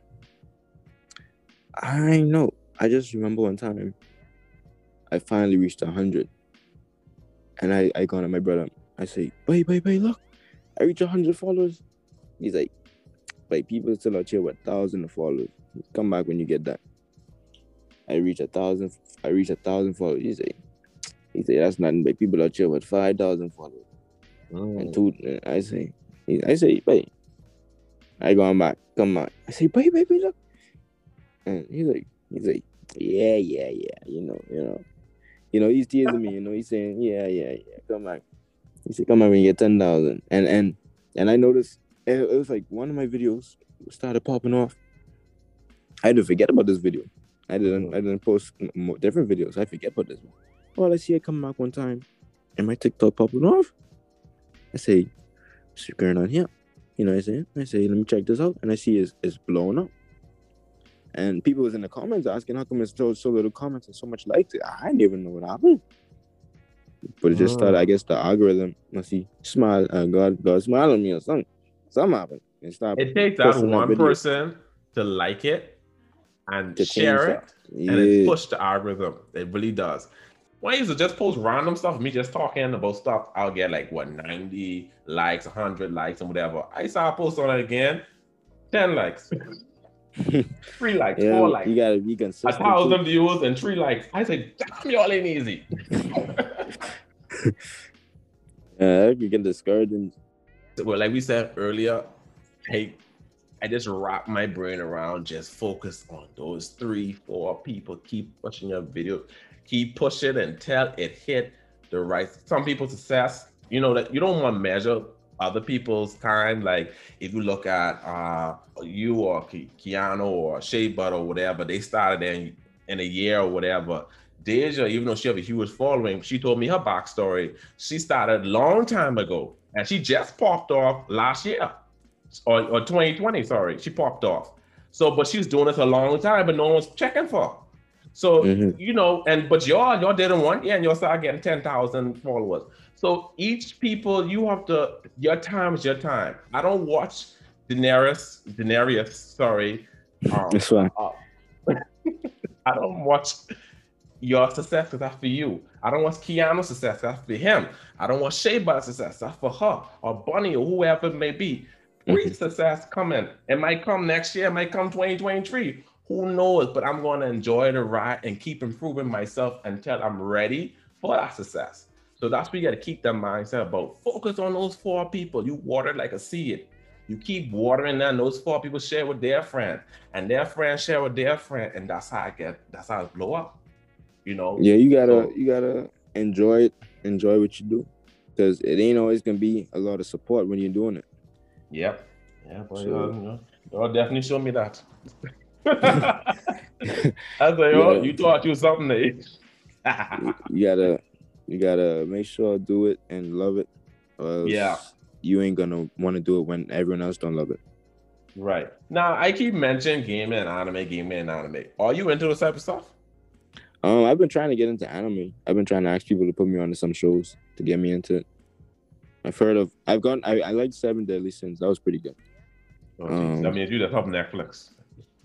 I know. I just remember one time, I finally reached a hundred, and I I gone to my brother. I say, "Wait, wait, wait! Look, I reached a hundred followers." He's like, "Wait, people still out here with thousand followers. Come back when you get that." I reach a thousand. I reach a thousand followers. He say, "He say that's nothing. But people out here with five thousand followers." And oh. two, and I say, I say, wait. I going back, come on. I say, wait, wait, look. And he's like, he's like, yeah, yeah, yeah, you know, you know, you know, he's teasing me, you know, he's saying, yeah, yeah, yeah, come back. He said, come on, when you get ten thousand, and and and I noticed it, it was like one of my videos started popping off. I had to forget about this video. I didn't, I didn't post more different videos. I forget about this one. Well, I see it come back one time, and my TikTok popping off. I say, what's going on here? You know I'm saying? I say, let me check this out. And I see it's, it's blowing up. And people was in the comments asking how come it's so, so little comments and so much likes. I didn't even know what happened. But it just started, I guess the algorithm must see smile, uh, God, God smile on me or something. Something happened. It, started It takes that one video person to like it and to share it, that. and it Yeah. push the algorithm. It really does. When I used to just post random stuff, me just talking about stuff, I'll get like what 90 likes, 100 likes, and whatever. I saw a post on it again, 10 likes, (laughs) three likes, Yeah, four likes, you gotta be a consistent. too. thousand views, and three likes. I said, damn, y'all ain't easy. (laughs) Yeah, you could get discouraging. well, like we said earlier, hey, I just wrap my brain around just focus on those three, four people. Keep pushing your video, keep pushing until it hit the right. Some people success, you know, that you don't want to measure other people's time. Like if you look at uh you or Ke- Keanu or Shea Butter or whatever, they started in in a year or whatever. Deja, even though she have a huge following, she told me her backstory. She started a long time ago, and she just popped off last year, or, or 2020. Sorry, she popped off. So, but she was doing this a long time, but no one's checking for. her. So Mhm. you know, and but y'all y'all didn't want, yeah, and y'all start getting ten thousand followers. So each people, you have to your time is your time. I don't watch Daenerys, Daenerys, sorry. Um, That's fine. (laughs) I don't watch your success because that's for you. I don't watch Keanu's success, that's for him. I don't watch Shea Butter's success, that's for her, or Bunny, or whoever it may be. Free success coming. It might come next year, it might come 2023. Who knows? But I'm going to enjoy the ride and keep improving myself until I'm ready for that success. So that's what you got to keep that mindset about. Focus on those four people. You water like a seed. You keep watering them. Those four people share with their friend, and their friend share with their friend, and that's how I get. That's how I blow up. You know. Yeah, you gotta So- you gotta enjoy it, enjoy what you do, because it ain't always gonna be a lot of support when you're doing it. Yep. Yeah, but So- y'all, you know, y'all definitely show me that. (laughs) (laughs) I say, yo, Yeah. you thought you something, eh? (laughs) You gotta you gotta make sure do it and love it, or else Yeah. you ain't gonna want to do it when everyone else don't love it. right. Now, I keep mentioning game and anime, game and anime. Are you into this type of stuff? Um, I've been trying to get into anime. I've been trying to ask people to put me onto some shows to get me into it. I've heard of. I've gone. I, I liked Seven Deadly Sins. That was pretty good. Oh, Um, means you just have Netflix.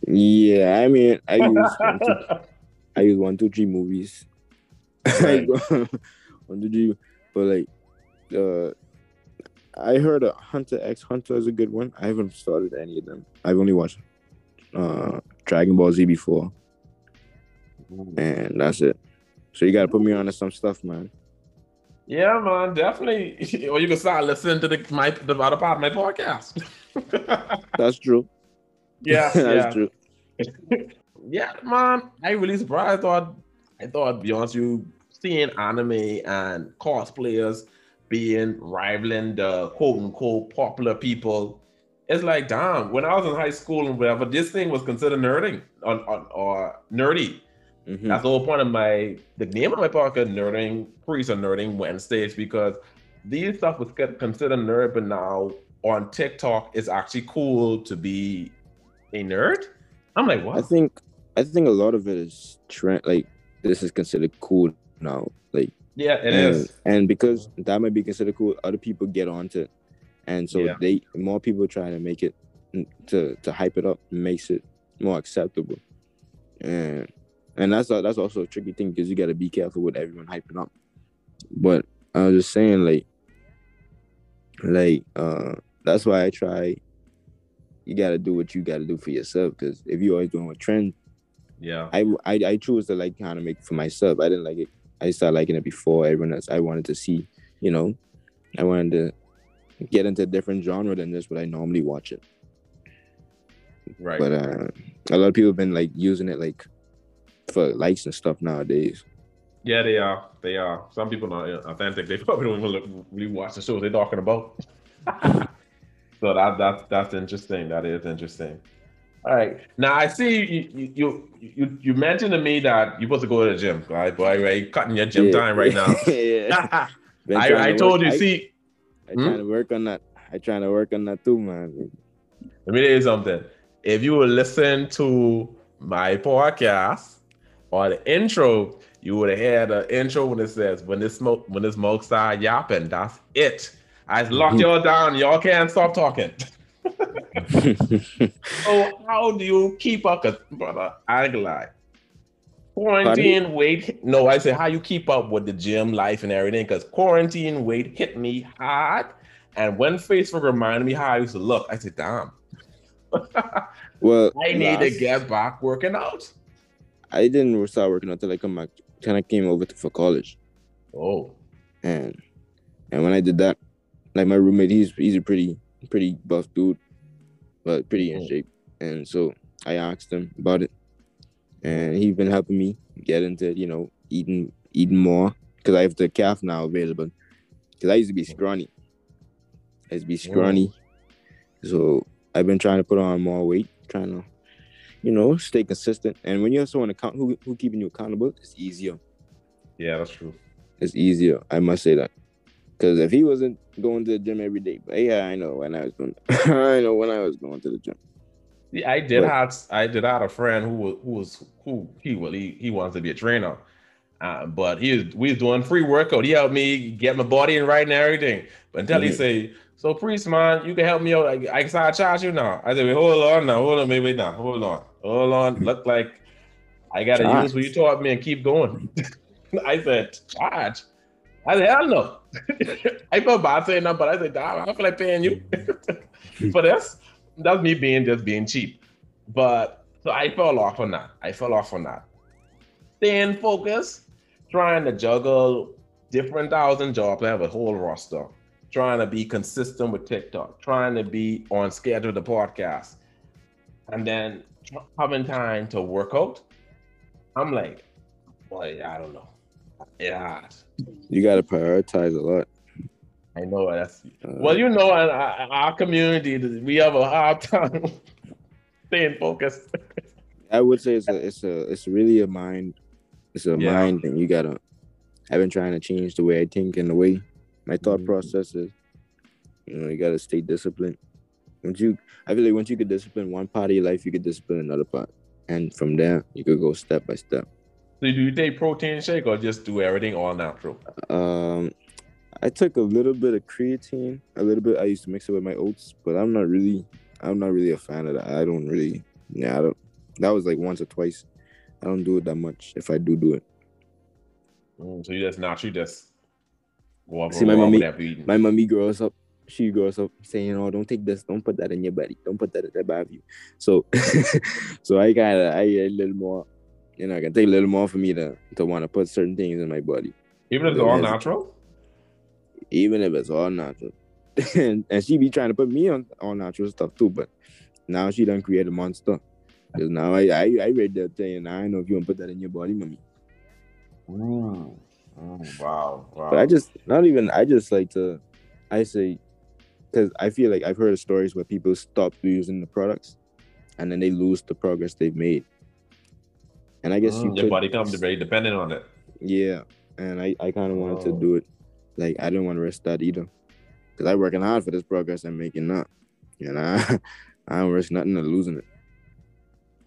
Yeah, I mean, I (laughs) use one, two, I use one, two, three movies. (laughs) Right. one, two, three, but like, uh, I heard a Hunter X Hunter is a good one. I haven't started any of them. I've only watched uh Dragon Ball Z before, and that's it. So you gotta put me on to some stuff, man. Yeah, man, definitely. (laughs) Or you can start listening to the my the other part of my podcast. (laughs) That's true. Yeah, That's yeah, true. yeah, man. I really surprised. I thought, I thought, be honest, you seeing anime and cosplayers being rivaling the quote unquote popular people. It's like, damn. When I was in high school and whatever, this thing was considered nerding on, on or nerdy. Mhm. That's the whole point of my the name of my podcast, Nerding Priest or Nerding Wednesdays, because these stuff was considered nerd, but now on TikTok, it's actually cool to be a nerd. I'm like, what? I think I think a lot of it is trend. Like this is considered cool now. Like yeah, it and, is. and because that might be considered cool, other people get onto it, and so Yeah. they more people try to make it mm, to to hype it up, makes it more acceptable, and and that's a, that's also a tricky thing because you got to be careful with everyone hyping up. But I was just saying, like, like uh, that's why I try. You got to do what you got to do for yourself because if you're always doing a trend, Yeah, I I, I chose to like kind of make for myself. I didn't like it. I started liking it before everyone else. I wanted to see, you know, I wanted to get into a different genre than just what I normally watch it. right. But uh, a lot of people have been like using it like for likes and stuff nowadays. yeah, they are. They are. Some people are authentic. They (laughs) probably don't even look, really watch the shows they're talking about. (laughs) so that that's that's interesting. That is interesting. All right. Now I see you you you you, mentioned to me that you're supposed to go to the gym, right? Boy, right? Cutting your gym Yeah. time right now. (laughs) yeah. (laughs) I, I to told work- you, I, see, I Hmm? trying to work on that. I trying to work on that too, man. let me tell you something. If you would listen to my podcast or the intro, you would have had an intro when it says when this smoke when this smoke start yapping. That's it. I locked Mhm. y'all down. Y'all can't stop talking. (laughs) (laughs) So how do you keep up? Brother, I lie. Quarantine weight. No, I say how you keep up with the gym life and everything. Cause quarantine weight hit me hard. And when Facebook reminded me how I used to look, I said, damn, (laughs) well, I need to get back working out. I didn't start working out until I come back. Kind of came over to for college. Oh, and and when I did that, like my roommate, he's he's a pretty pretty buff dude, but pretty in Mhm. shape. And so I asked him about it, and he's been helping me get into you know eating eating more because I have the calf now available. Because I used to be scrawny, I used to be scrawny, so I've been trying to put on more weight, trying to you know stay consistent. And when you have someone account who who keeping you accountable, it's easier yeah, that's true. it's easier. I must say that. Because if he wasn't going to the gym every day, but yeah, I know when I was going. (laughs) I know when I was going to the gym. Yeah, I did But- have I did have a friend who was who was who he well he he wants to be a trainer. Uh, but he was we was doing free workout. He helped me get my body in right and everything. But until he Mhm. say, so priest man, you can help me out. I, I can start charge you now. I said, wait, hold on now, hold on, wait, wait now, hold on, hold on. Look like I gotta Charge. use what you taught me and keep going. (laughs) I said, charge. I said, hell no. I felt bad saying that, but I said, damn, I don't feel like paying you for this. That's me being just being cheap. But so I fell off on that. I fell off on that. Staying focused, trying to juggle different thousand jobs. I have a whole roster. Trying to be consistent with TikTok, trying to be on schedule with the podcast, and then having time to work out. I'm like, boy, I don't know. Yeah, You got to prioritize a lot. I know that's Uh, well, you know, in our, our community, we have a hard (laughs) time staying focused. I would say it's a, it's a, it's really a mind, it's a Yeah. mind thing. You gotta. I've been trying to change the way I think and the way my thought Mhm. process is. You know, you gotta stay disciplined. Once you, I feel like once you could discipline one part of your life, you could discipline another part, and from there you could go step by step. So do you take protein shake or just do everything all natural? Um, I took a little bit of creatine, a little bit. I used to mix it with my oats, but I'm not really, I'm not really a fan of that. I don't really, yeah, I don't. That was like once or twice. I don't do it that much. If I do do it, Mm, so you just naturally just go up See, my mommy- with that feeding. my mommy grows up. She grows up saying, "Oh, don't take this. Don't put that in your body. Don't put that above you." So, (laughs) so I gotta, I a little more. You know, I can take a little more for me to to want to put certain things in my body. Even if it's all natural? even if it's all natural. and, (laughs) and she be trying to put me on all natural stuff too, but now she done create a monster. Cause now I I, I read that thing and I don't know if you want to put that in your body, mommy. Mm. Mm, wow, wow. But I just not even I just like to I say because I feel like I've heard of stories where people stop using the products and then they lose the progress they've made. And I guess Mm, you your could, body comes very dependent on it. yeah. And I, I kind of wanted to Oh. do it. Like I didn't want to risk that either. Cause I working hard for this progress I'm making now. And I I don't risk nothing of losing it.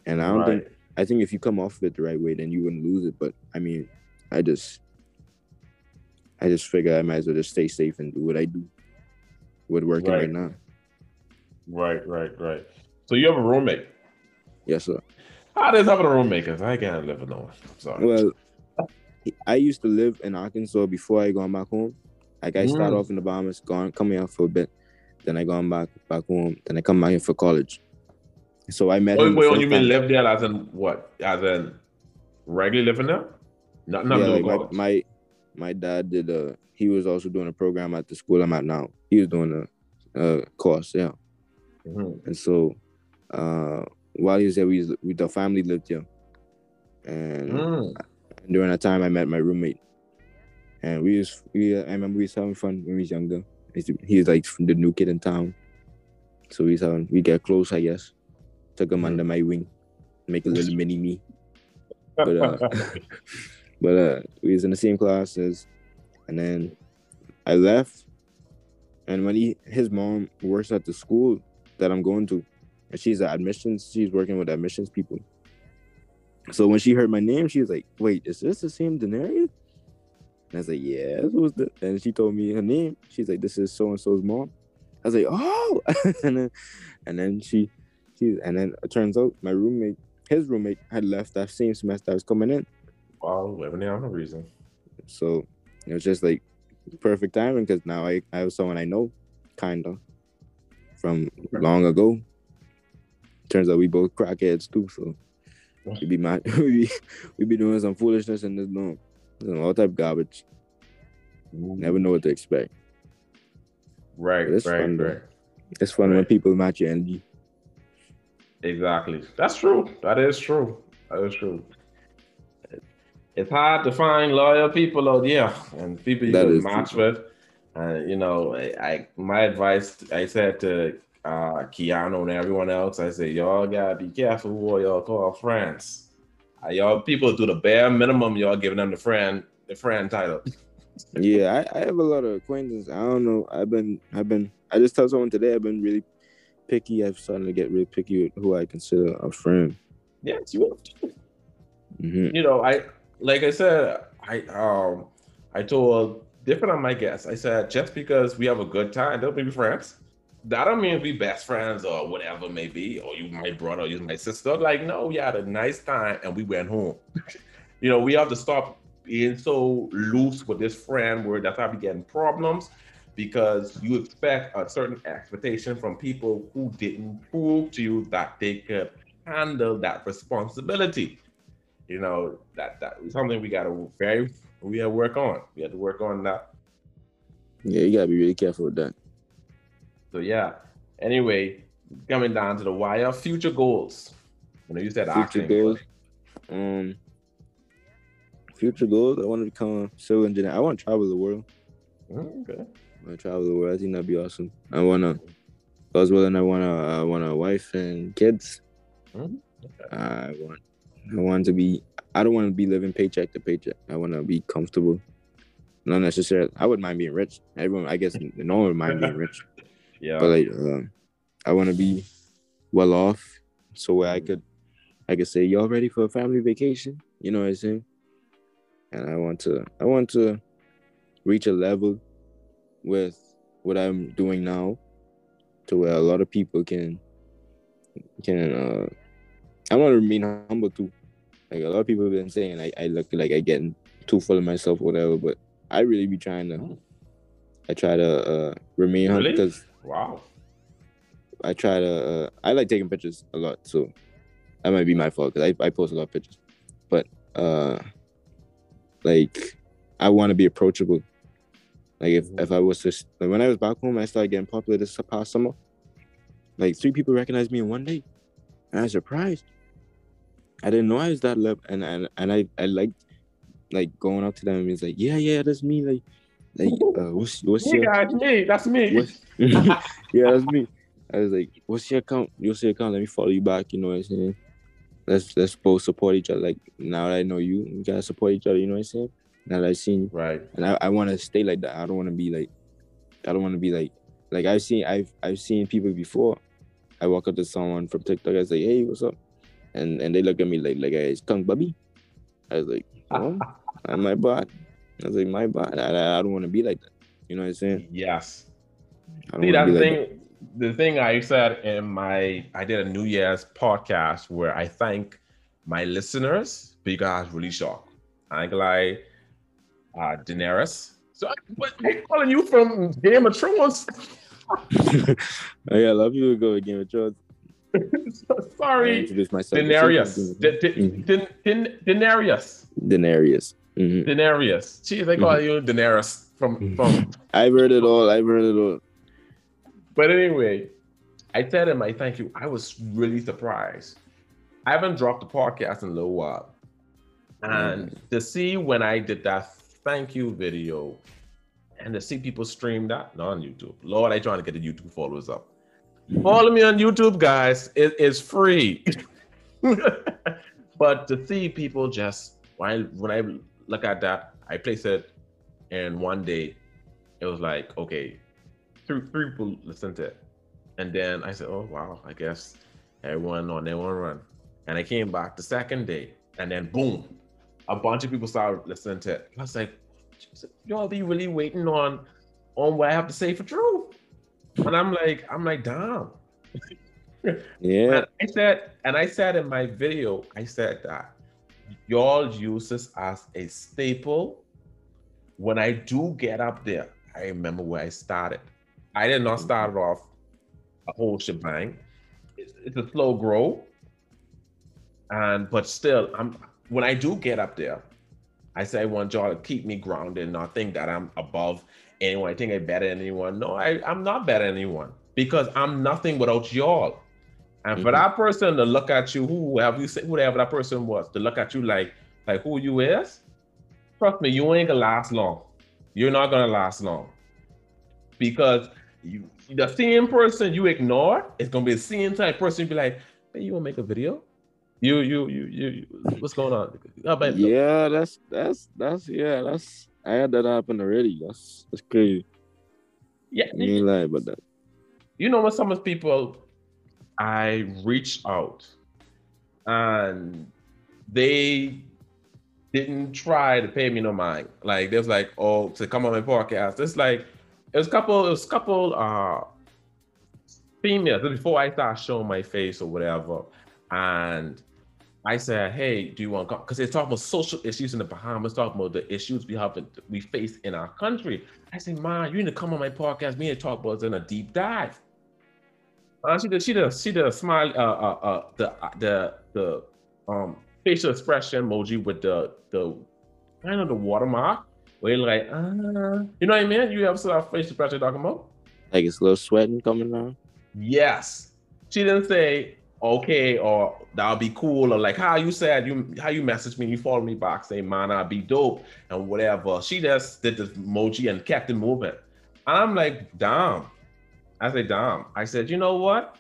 And I don't think I think if you come off of it the right way, then you wouldn't lose it. But I mean, I just I just figure I might as well just stay safe and do what I do. What working Right. right now. Right, right, right. So you have a roommate. Yes, sir. How does having a? Because I can't live alone. I'm sorry. Well, I used to live in Arkansas before I gone back home. Like I started Mm. off in the Bahamas, gone come here for a bit, then I gone back back home, then I come back here for college. So I met Wait, him. wait, you mean live there as in what? As in regularly living there? Not, not yeah, like my, my my dad did a he was also doing a program at the school I'm at now. He was doing a, a course, yeah. Mhm. And so uh while he was there, we we the family lived here. And Mm. during that time I met my roommate. And we was we I remember we was having fun when we was younger. He's- He was like the new kid in town. So we was having we get close, I guess. Took him Mhm. under my wing, make a little (laughs) mini me. But uh (laughs) but uh we was in the same classes and then I left and when he his mom works at the school that I'm going to and she's at admissions she's working with admissions people. So when she heard my name she was like wait is this the same Denereus? And I was like yeah this was the and she told me her name. She's like this is so and so's mom. I was like oh! (laughs) And then and then she she and then it turns out my roommate his roommate had left that same semester I was coming in. Wow, living there on a reason. so it was just like perfect timing because now I, I have someone I know, kind of, from long ago. Turns out we both crackheads too, so we be mad. (laughs) we be we be doing some foolishness in this dorm, Some all type of garbage. Mm. Never know what to expect. Right, It's right, fun, right. It's fun when people match your energy. Exactly. That's true. That is true. That is true. It's hard to find loyal people out there and people you That can match true. with. And you know, I, I my advice I said to uh Keanu and everyone else, I say y'all gotta be careful who y'all call friends. Uh, y'all people do the bare minimum, y'all giving them the friend the friend title. (laughs) Yeah, I, I have a lot of acquaintances. I don't know. I've been I've been I just told someone today I've been really picky. I've started to get really picky with who I consider a friend. Yes, you hmm you know, I like I said, I um I told different of my guests, I said just because we have a good time, don't be friends. That don't mean we best friends or whatever it may be, or you my brother, you my sister. Like, no, we had a nice time and we went home. (laughs) you know, we have to stop being so loose with this friend where that's how we getting problems because you expect a certain expectation from people who didn't prove to you that they could handle that responsibility you know that that is something we got to very we have to work on we have to work on that Yeah, you gotta be really careful with that. So yeah anyway coming down to the wire future goals you know you said Future goals. Um, future goals. I want to become a civil engineer. I want to travel the world. Mm, okay I want to travel the world. I think that'd be awesome. I wanna. If well, willing, I want to. I want a wife and kids. Mhm. Okay. I want. I want to be. I don't want to be living paycheck to paycheck. I want to be comfortable. Not necessarily. I wouldn't mind being rich. Everyone, I guess, no one would mind being rich. Yeah but like um, I want to be well off, so where I could, I could say, y'all ready for a family vacation? You know what I'm saying? And I want to, I want to reach a level with what I'm doing now, to where a lot of people can, can. uh I want to remain humble too. Like a lot of people have been saying, I, I look like I getting too full of myself, or whatever. But I really be trying to. I try to uh, remain humble Really? because wow I try to. Uh, I like taking pictures a lot, so that might be my fault because I, I post a lot of pictures. But uh, like, I want to be approachable. Like if, if I was to like when I was back home, I started getting popular this past summer. Like three people recognized me in one day, and I was surprised. I didn't know I was that level, and and and I I liked like going up to them and it's like, yeah, yeah, that's me. Like, like uh, what's what's You your got me. That's me. (laughs) (laughs) yeah, that's me. I was like, what's your account? What's your account? Let me follow you back. You know what I'm saying? Let's let's both support each other. Like now that I know you, we gotta support each other. You know what I'm saying? Now that I seen you, Right. and I, I want to stay like that. I don't want to be like, I don't want to be like, like I've seen I've I've seen people before. I walk up to someone from TikTok. I was like, hey, what's up? And and they look at me like like hey, it's Kung Bubby. I was like, oh, (laughs) I'm my bot. I was like, my bot. I, I, don't want to be like that. You know what I'm saying? Yes. See, that's the like thing. The thing I said in my, I did a New Year's podcast where I thank my listeners. But guys really shocked. I ain't lie, uh, Daenerys. So I, what, I calling you from Game of Thrones. (laughs) oh, yeah, I love you. Go with Game of Thrones. (laughs) Sorry, introduce myself. Daenerys. Da- da-. Da- Da- Daenerys. Daenerys. Hmm Daenerys. Jeez, they call mm-hmm. you Daenerys from mm-hmm. from. I've heard it all. I've heard it all. But anyway, I tell him I thank you. I was really surprised. I haven't dropped a podcast in a little while. And mm-hmm. to see when I did that thank you video and to see people stream that not on YouTube. Lord, I trying to get the YouTube followers up. Follow me on YouTube, guys. It is free. (laughs) (laughs) but to see people just when I when I look at that, I place it and one day it was like, okay, three three people listened to it. And then I said, Oh wow, I guess everyone on their one run. And I came back the second day, and then boom, a bunch of people started listening to it. I was like, y'all be really waiting on on what I have to say for truth. And I'm like, I'm like, damn. (laughs) Yeah. And I said, and I said in my video, I said that y'all use this as a staple. When I do get up there, I remember where I started. I did not start off a whole shebang. It's, it's a slow grow. And but still, I'm when I do get up there, I say I want y'all to keep me grounded, and not think that I'm above anyone. I think I'm better than anyone. No, I, I'm not better than anyone because I'm nothing without y'all. And for Mhm. that person to look at you, whoever you say, whoever that person was, to look at you like like who you is, trust me, you ain't gonna last long. You're not gonna last long because you the same person you ignore is gonna be the same type person. You be like, hey, you wanna make a video? You you you you, you what's going on? Yeah, that's that's that's yeah, that's I had that happen already. That's that's crazy. yeah. You ain't lie about that. you know when some of people I reached out and they didn't try to pay me no mind. Like they was like, oh, to come on my podcast. It's like it was couple, it was a couple uh females before I start showing my face or whatever. And I said, hey, do you want to come? Because they're talking about social issues in the Bahamas, talking about the issues we have we face in our country. I said, Ma, you need to come on my podcast. Me and talk about it in a deep dive. Uh, she did. She did. She did a smile. Uh, uh, uh, the the the um facial expression emoji with the the kind of the watermark. Where you're like, ah, you know what I mean? You have that facial expression talking about? Like it's a little sweating coming down. Yes. She didn't say okay or that'll be cool or like how you said you how you messaged me, you follow me back saying man I'll be dope and whatever. She just did the emoji and kept it moving. And I'm like, damn. I said, damn. I said, you know what?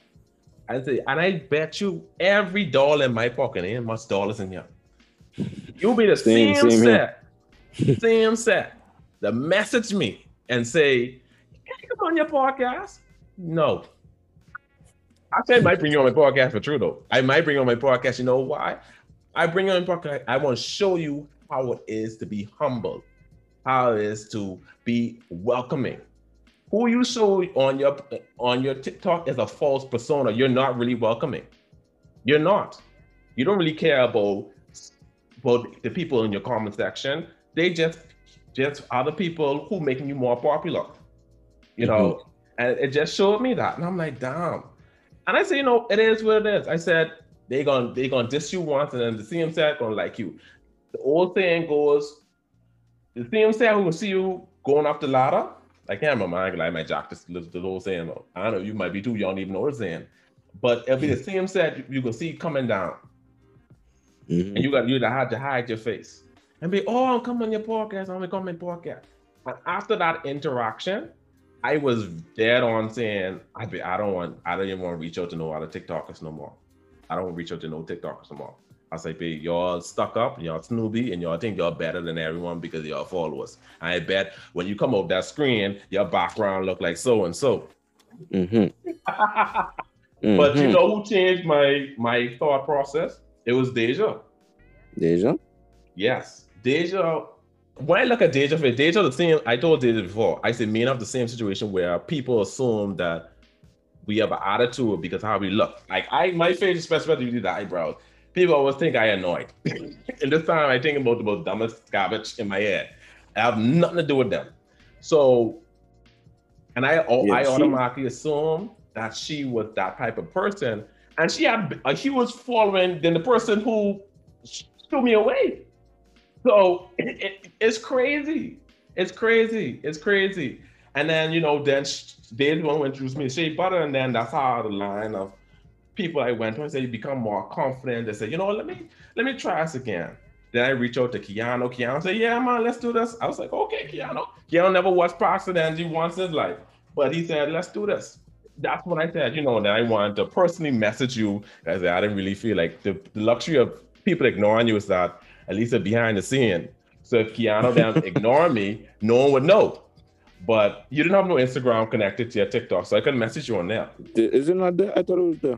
I said, and I bet you every dollar in my pocket ain't much dollars in here. You'll be the Same- same, same set. same set. The message me and say, Can you come on your podcast? No. I said I might bring you on my podcast for true though. I might bring you on my podcast. You know why? I bring you on my podcast. I want to show you how it is to be humble, how it is to be welcoming. Who you show on your on your TikTok is a false persona. You're not really welcoming. You're not. You don't really care about about the people in your comment section. They just just other people who making you more popular. You know, mm-hmm. and it just showed me that, and I'm like, damn. And I said, you know, it is what it is. I said they gonna they gonna diss you once, and then the CM set gonna like you. The old saying goes, the CM set who will see you going up the ladder. I can't remember. I like my jack this the whole saying. I don't know. You might be too young to even know what it's saying, but it'll be the same set you can see coming down, Mhm. and you got you had to hide your face and be, oh, I'm coming on your podcast. I'm coming podcast. And after that interaction, I was dead on saying, I be, I don't want, I don't even want to reach out to no other TikTokers no more. I don't reach out to no TikTokers no more. I say, be y'all stuck up, y'all snoopy, and y'all think y'all better than everyone because y'all followers. I bet when you come off that screen, your background look like so and so. But you Mhm. know who changed my my thought process? It was Deja. Deja. Yes, Deja. When I look at Deja, for Deja, the same. I told Deja before. I said, me and have the same situation where people assume that we have an attitude because how we look. Like I, my face, especially with the eyebrows. People always think I annoyed. (laughs) and this time, I think about the most dumbest garbage in my head. I have nothing to do with them. So, and I, oh, Yeah, I she- automatically assume that she was that type of person, and she had uh, she was following then the person who threw me away. So it, it- it's crazy. It's crazy. It's crazy. And then you know, then they the one who introduced me to Shea Butter, and then that's how the line of people I went to and say you become more confident. They say, you know, let me let me try this again. Then I reach out to Keanu. Keanu say, yeah, man, let's do this. I was like, okay, Keanu. Keanu never watched and Angie once in his life, but he said, let's do this. That's when I said, you know, that I wanted to personally message you. I said, I didn't really feel like the, the luxury of people ignoring you is that at least they're behind the scene. So if Keanu then (laughs) ignore me, no one would know. But you didn't have no Instagram connected to your TikTok, so I couldn't message you on there. Th- Is it not there? I thought it was there.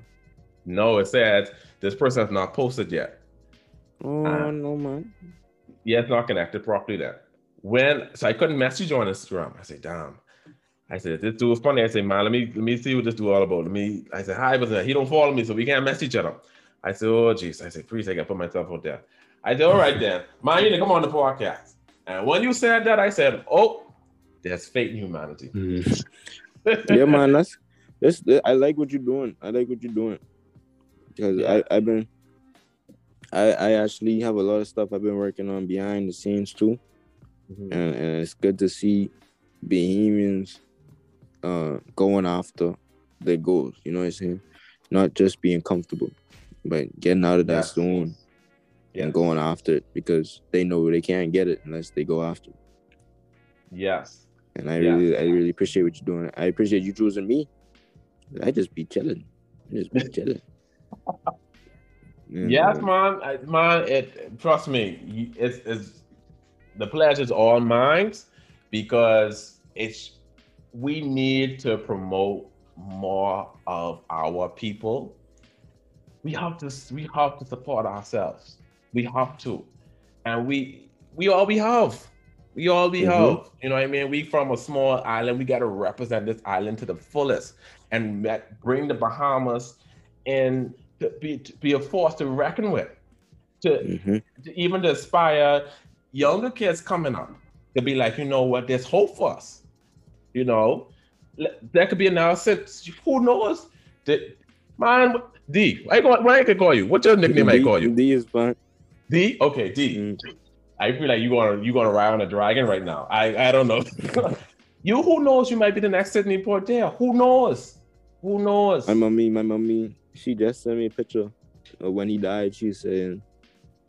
No, it says this person has not posted yet. Oh Uh, no, man. Yeah, it's not connected properly then. When so I couldn't message you on Instagram. I said, damn. I said, this dude was funny. I said, man, let me let me see what this dude all about. Let me I said, hi, but he don't follow me, so we can't mess each other. I said, oh jeez. I said, please, I gotta put myself out there. I said, all right then. Man, you need to come on the podcast. And when you said that, I said, oh, there's fate in humanity. (laughs) yeah, man. That's that's. I like what you're doing. I like what you're doing because Yeah. I I've been. I I actually have a lot of stuff I've been working on behind the scenes too, Mhm. and, and it's good to see Bahamians uh going after their goals. You know what I'm saying? Not just being comfortable, but getting out of that Yes. zone Yeah. and going after it because they know they can't get it unless they go after it. Yes. And I Yeah. really, I really appreciate what you're doing. I appreciate you choosing me. I just be chilling. I just be (laughs) chilling. Yeah, Yes, man. man. I, man, it trust me, it's, it's the pleasure's all mine because it's we need to promote more of our people. We have to we have to support ourselves. We have to, and we we all we have. We all we Mhm. have. You know what I mean? We from a small island. We got to represent this island to the fullest and met- bring the Bahamas in to be to be a force to reckon with. To, Mhm. to even to inspire younger kids coming up to be like, you know what, there's hope for us. You know, there could be an analysis. Who knows? Did, man, D, why, why I could call you? What's your nickname I D- call you? D is fine. D? Okay, D. Mm. I feel like you're gonna you're gonna ride on a dragon right now. I I don't know. (laughs) you who knows? You might be the next Sidney Poitier. Who knows? Who knows? My mommy, my mommy, she just sent me a picture of when he died. She saying,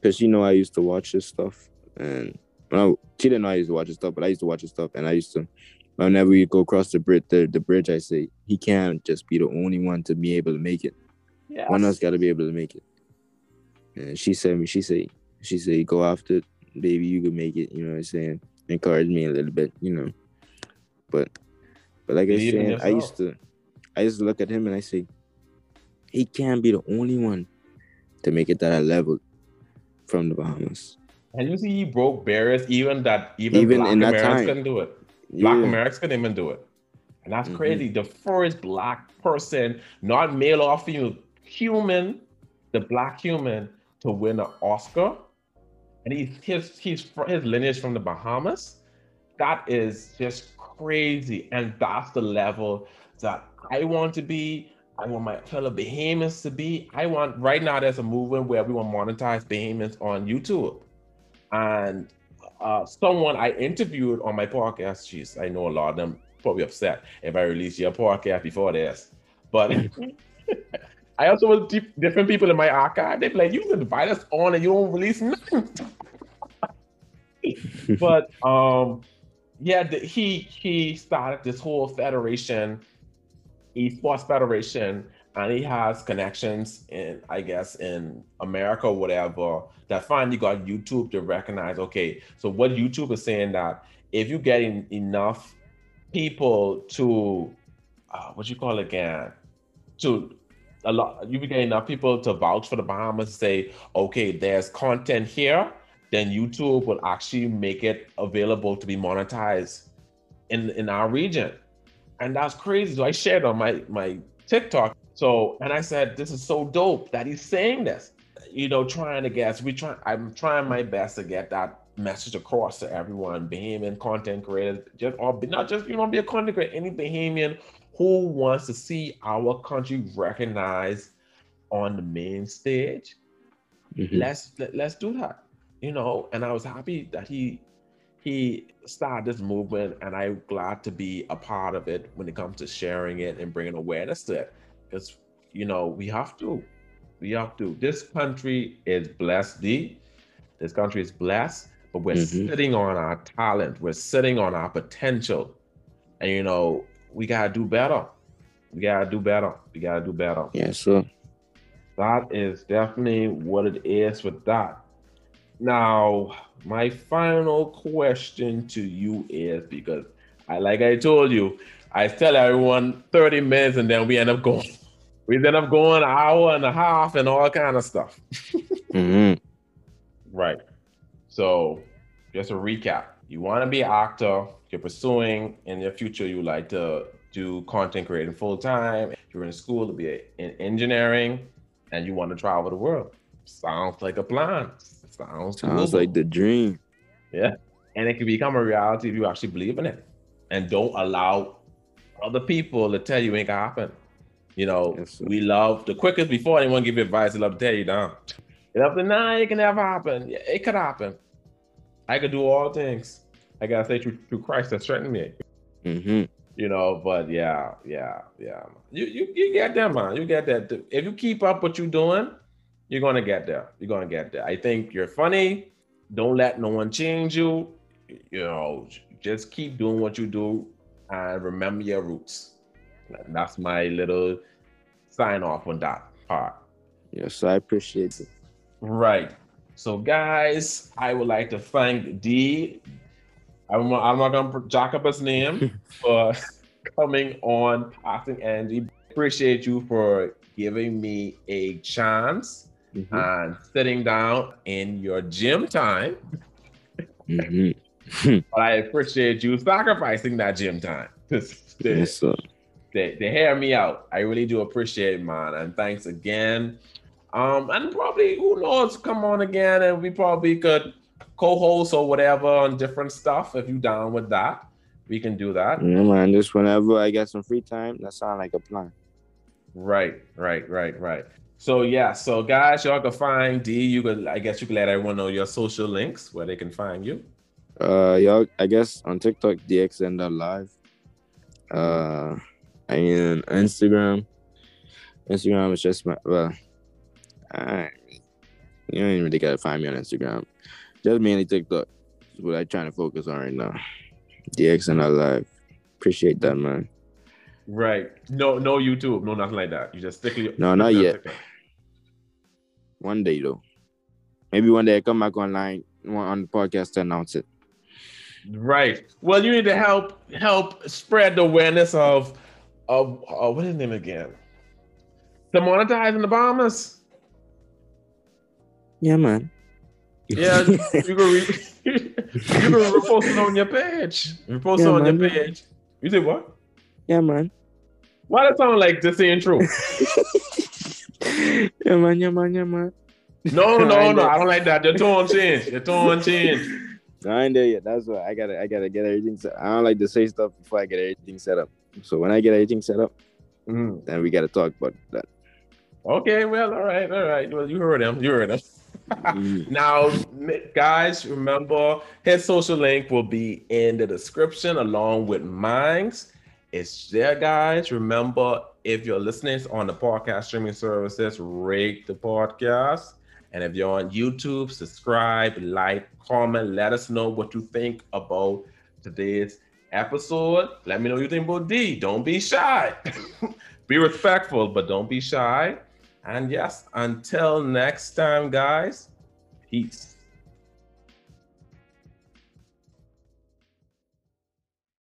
because she know I used to watch his stuff, and well, she didn't know I used to watch his stuff, but I used to watch his stuff, and I used to. Whenever we go across the bridge, the, the bridge, I say he can't just be the only one to be able to make it. yes. One else got to be able to make it. And she said me, she said, she said, go after it, baby, you can make it. You know what I'm saying? Encourage me a little bit, you know. But, but like I Believe in said, I used to, I used to look at him and I say, he can't be the only one to make it to that level from the Bahamas. And you see, he broke barriers, even that even, Even black in that Americans time. couldn't do it. Black Yeah. Americans couldn't even do it. And that's Mhm. crazy. The first black person, not male or female, human, the black human to win an Oscar. And he's his he's his lineage from the Bahamas. That is just crazy. And that's the level that I want to be. I want my fellow Bahamians to be. I want right now there's a movement where we want monetize Bahamians on YouTube. And uh, someone I interviewed on my podcast. Jeez, I know a lot of them probably upset if I release your podcast before this, but (laughs) I also was deep, different people in my archive. They be like, "You invite us on and you don't release nothing." (laughs) but um, yeah, the, he he started this whole federation, esports federation, and he has connections in, I guess, in America or whatever. That finally got YouTube to recognize. Okay, so what YouTube is saying that if you get enough people to, uh, what you call it again, to a lot, you getting enough people to vouch for the Bahamas, say, okay, there's content here then YouTube will actually make it available to be monetized in in our region. And that's crazy. So I shared on my my TikTok. So and I said, this is so dope that he's saying this. You know, trying to guess. We try. I'm trying my best to get that message across to everyone. Bahamian content creators, just or not just you know be a content creator, any Bahamian who wants to see our country recognized on the main stage. Mm-hmm. Let's let, let's do that you know, and I was happy that he he started this movement, and I'm glad to be a part of it when it comes to sharing it and bringing awareness to it, because you know we have to, we have to. This country is blessed, D. This country is blessed, but we're mm-hmm. sitting on our talent, we're sitting on our potential, and you know we gotta do better. We gotta do better. We gotta do better. Yeah, sure. That is definitely what it is with that. Now, my final question to you is because I like I told you, I tell everyone 30 minutes and then we end up going. We end up going an hour and a half and all kind of stuff. mm-hmm. Right. So just a recap. You want to be an actor, you're pursuing in your future, you like to do content creating full time, you're in school to be in engineering, and you want to travel the world. Sounds like a plan. Sounds, Sounds like the dream. Yeah. And it can become a reality if you actually believe in it. And don't allow other people to tell you it ain't gonna happen. You know, yes, we love the quickest before anyone give you advice, they love to tell you down. You love to nah, it can never happen. Yeah, it could happen. I could do all things. I gotta say through, through Christ that strengthened me. Mm-hmm. You know, but yeah, yeah, yeah. You you you get that, man. You get that. If you keep up what you're doing, you're gonna get there. You're gonna get there. I think you're funny. Don't let no one change you. You know, just keep doing what you do and remember your roots. And that's my little sign off on that part. Yes, I appreciate it. Right. So, guys, I would like to thank D. I'm, I'm not gonna jack up his name (laughs) for coming on, Passing Energy. Appreciate you for giving me a chance mm-hmm. and sitting down in your gym time. Mm-hmm. (laughs) but I appreciate you sacrificing that gym time. (laughs) they, yes, they, they hear me out. I really do appreciate it, man. And thanks again. Um, and probably who knows, come on again and we probably could co-host or whatever on different stuff if you down with that. We can do that. Yeah, man. Just whenever I get some free time, that sounds like a plan. Right, right, right, right. So yeah, so guys, y'all can find D. You could, I guess, you can let everyone know your social links where they can find you. Uh, y'all, I guess on TikTok, DXN live. Uh, and Instagram. Instagram is just my well. I, you don't even really gotta find me on Instagram. Just mainly TikTok. Is what I'm trying to focus on right now. DXN live. Appreciate that, man. Right. No, no YouTube, no nothing like that. You just strictly. No, not yet. One day though. Maybe one day I come back online on the podcast to announce it. Right. Well, you need to help help spread the awareness of of uh, what is his name again? The monetizing the bombers. Yeah, man. Yeah, (laughs) you can re- (laughs) you can repost it on your page. Repost yeah, it on man. your page. You say what? Yeah, man. Why does sound like this ain't true? (laughs) yeah, man, yeah, man, yeah, man. No, no, (laughs) no. I don't like that. The tone change. The tone change. No, I ain't there yet. That's why I gotta I gotta get everything set. I don't like to say stuff before I get everything set up. So when I get everything set up, mm. then we gotta talk about that. Okay, well, all right, all right. Well, you heard him. You heard him. (laughs) Mm. now, guys, remember his social link will be in the description along with mine's. It's there, guys. Remember, if you're listening on the podcast streaming services, rate the podcast. And if you're on YouTube, subscribe, like, comment, let us know what you think about today's episode. Let me know you think about D. Don't be shy. (laughs) be respectful, but don't be shy. And yes, until next time, guys, peace.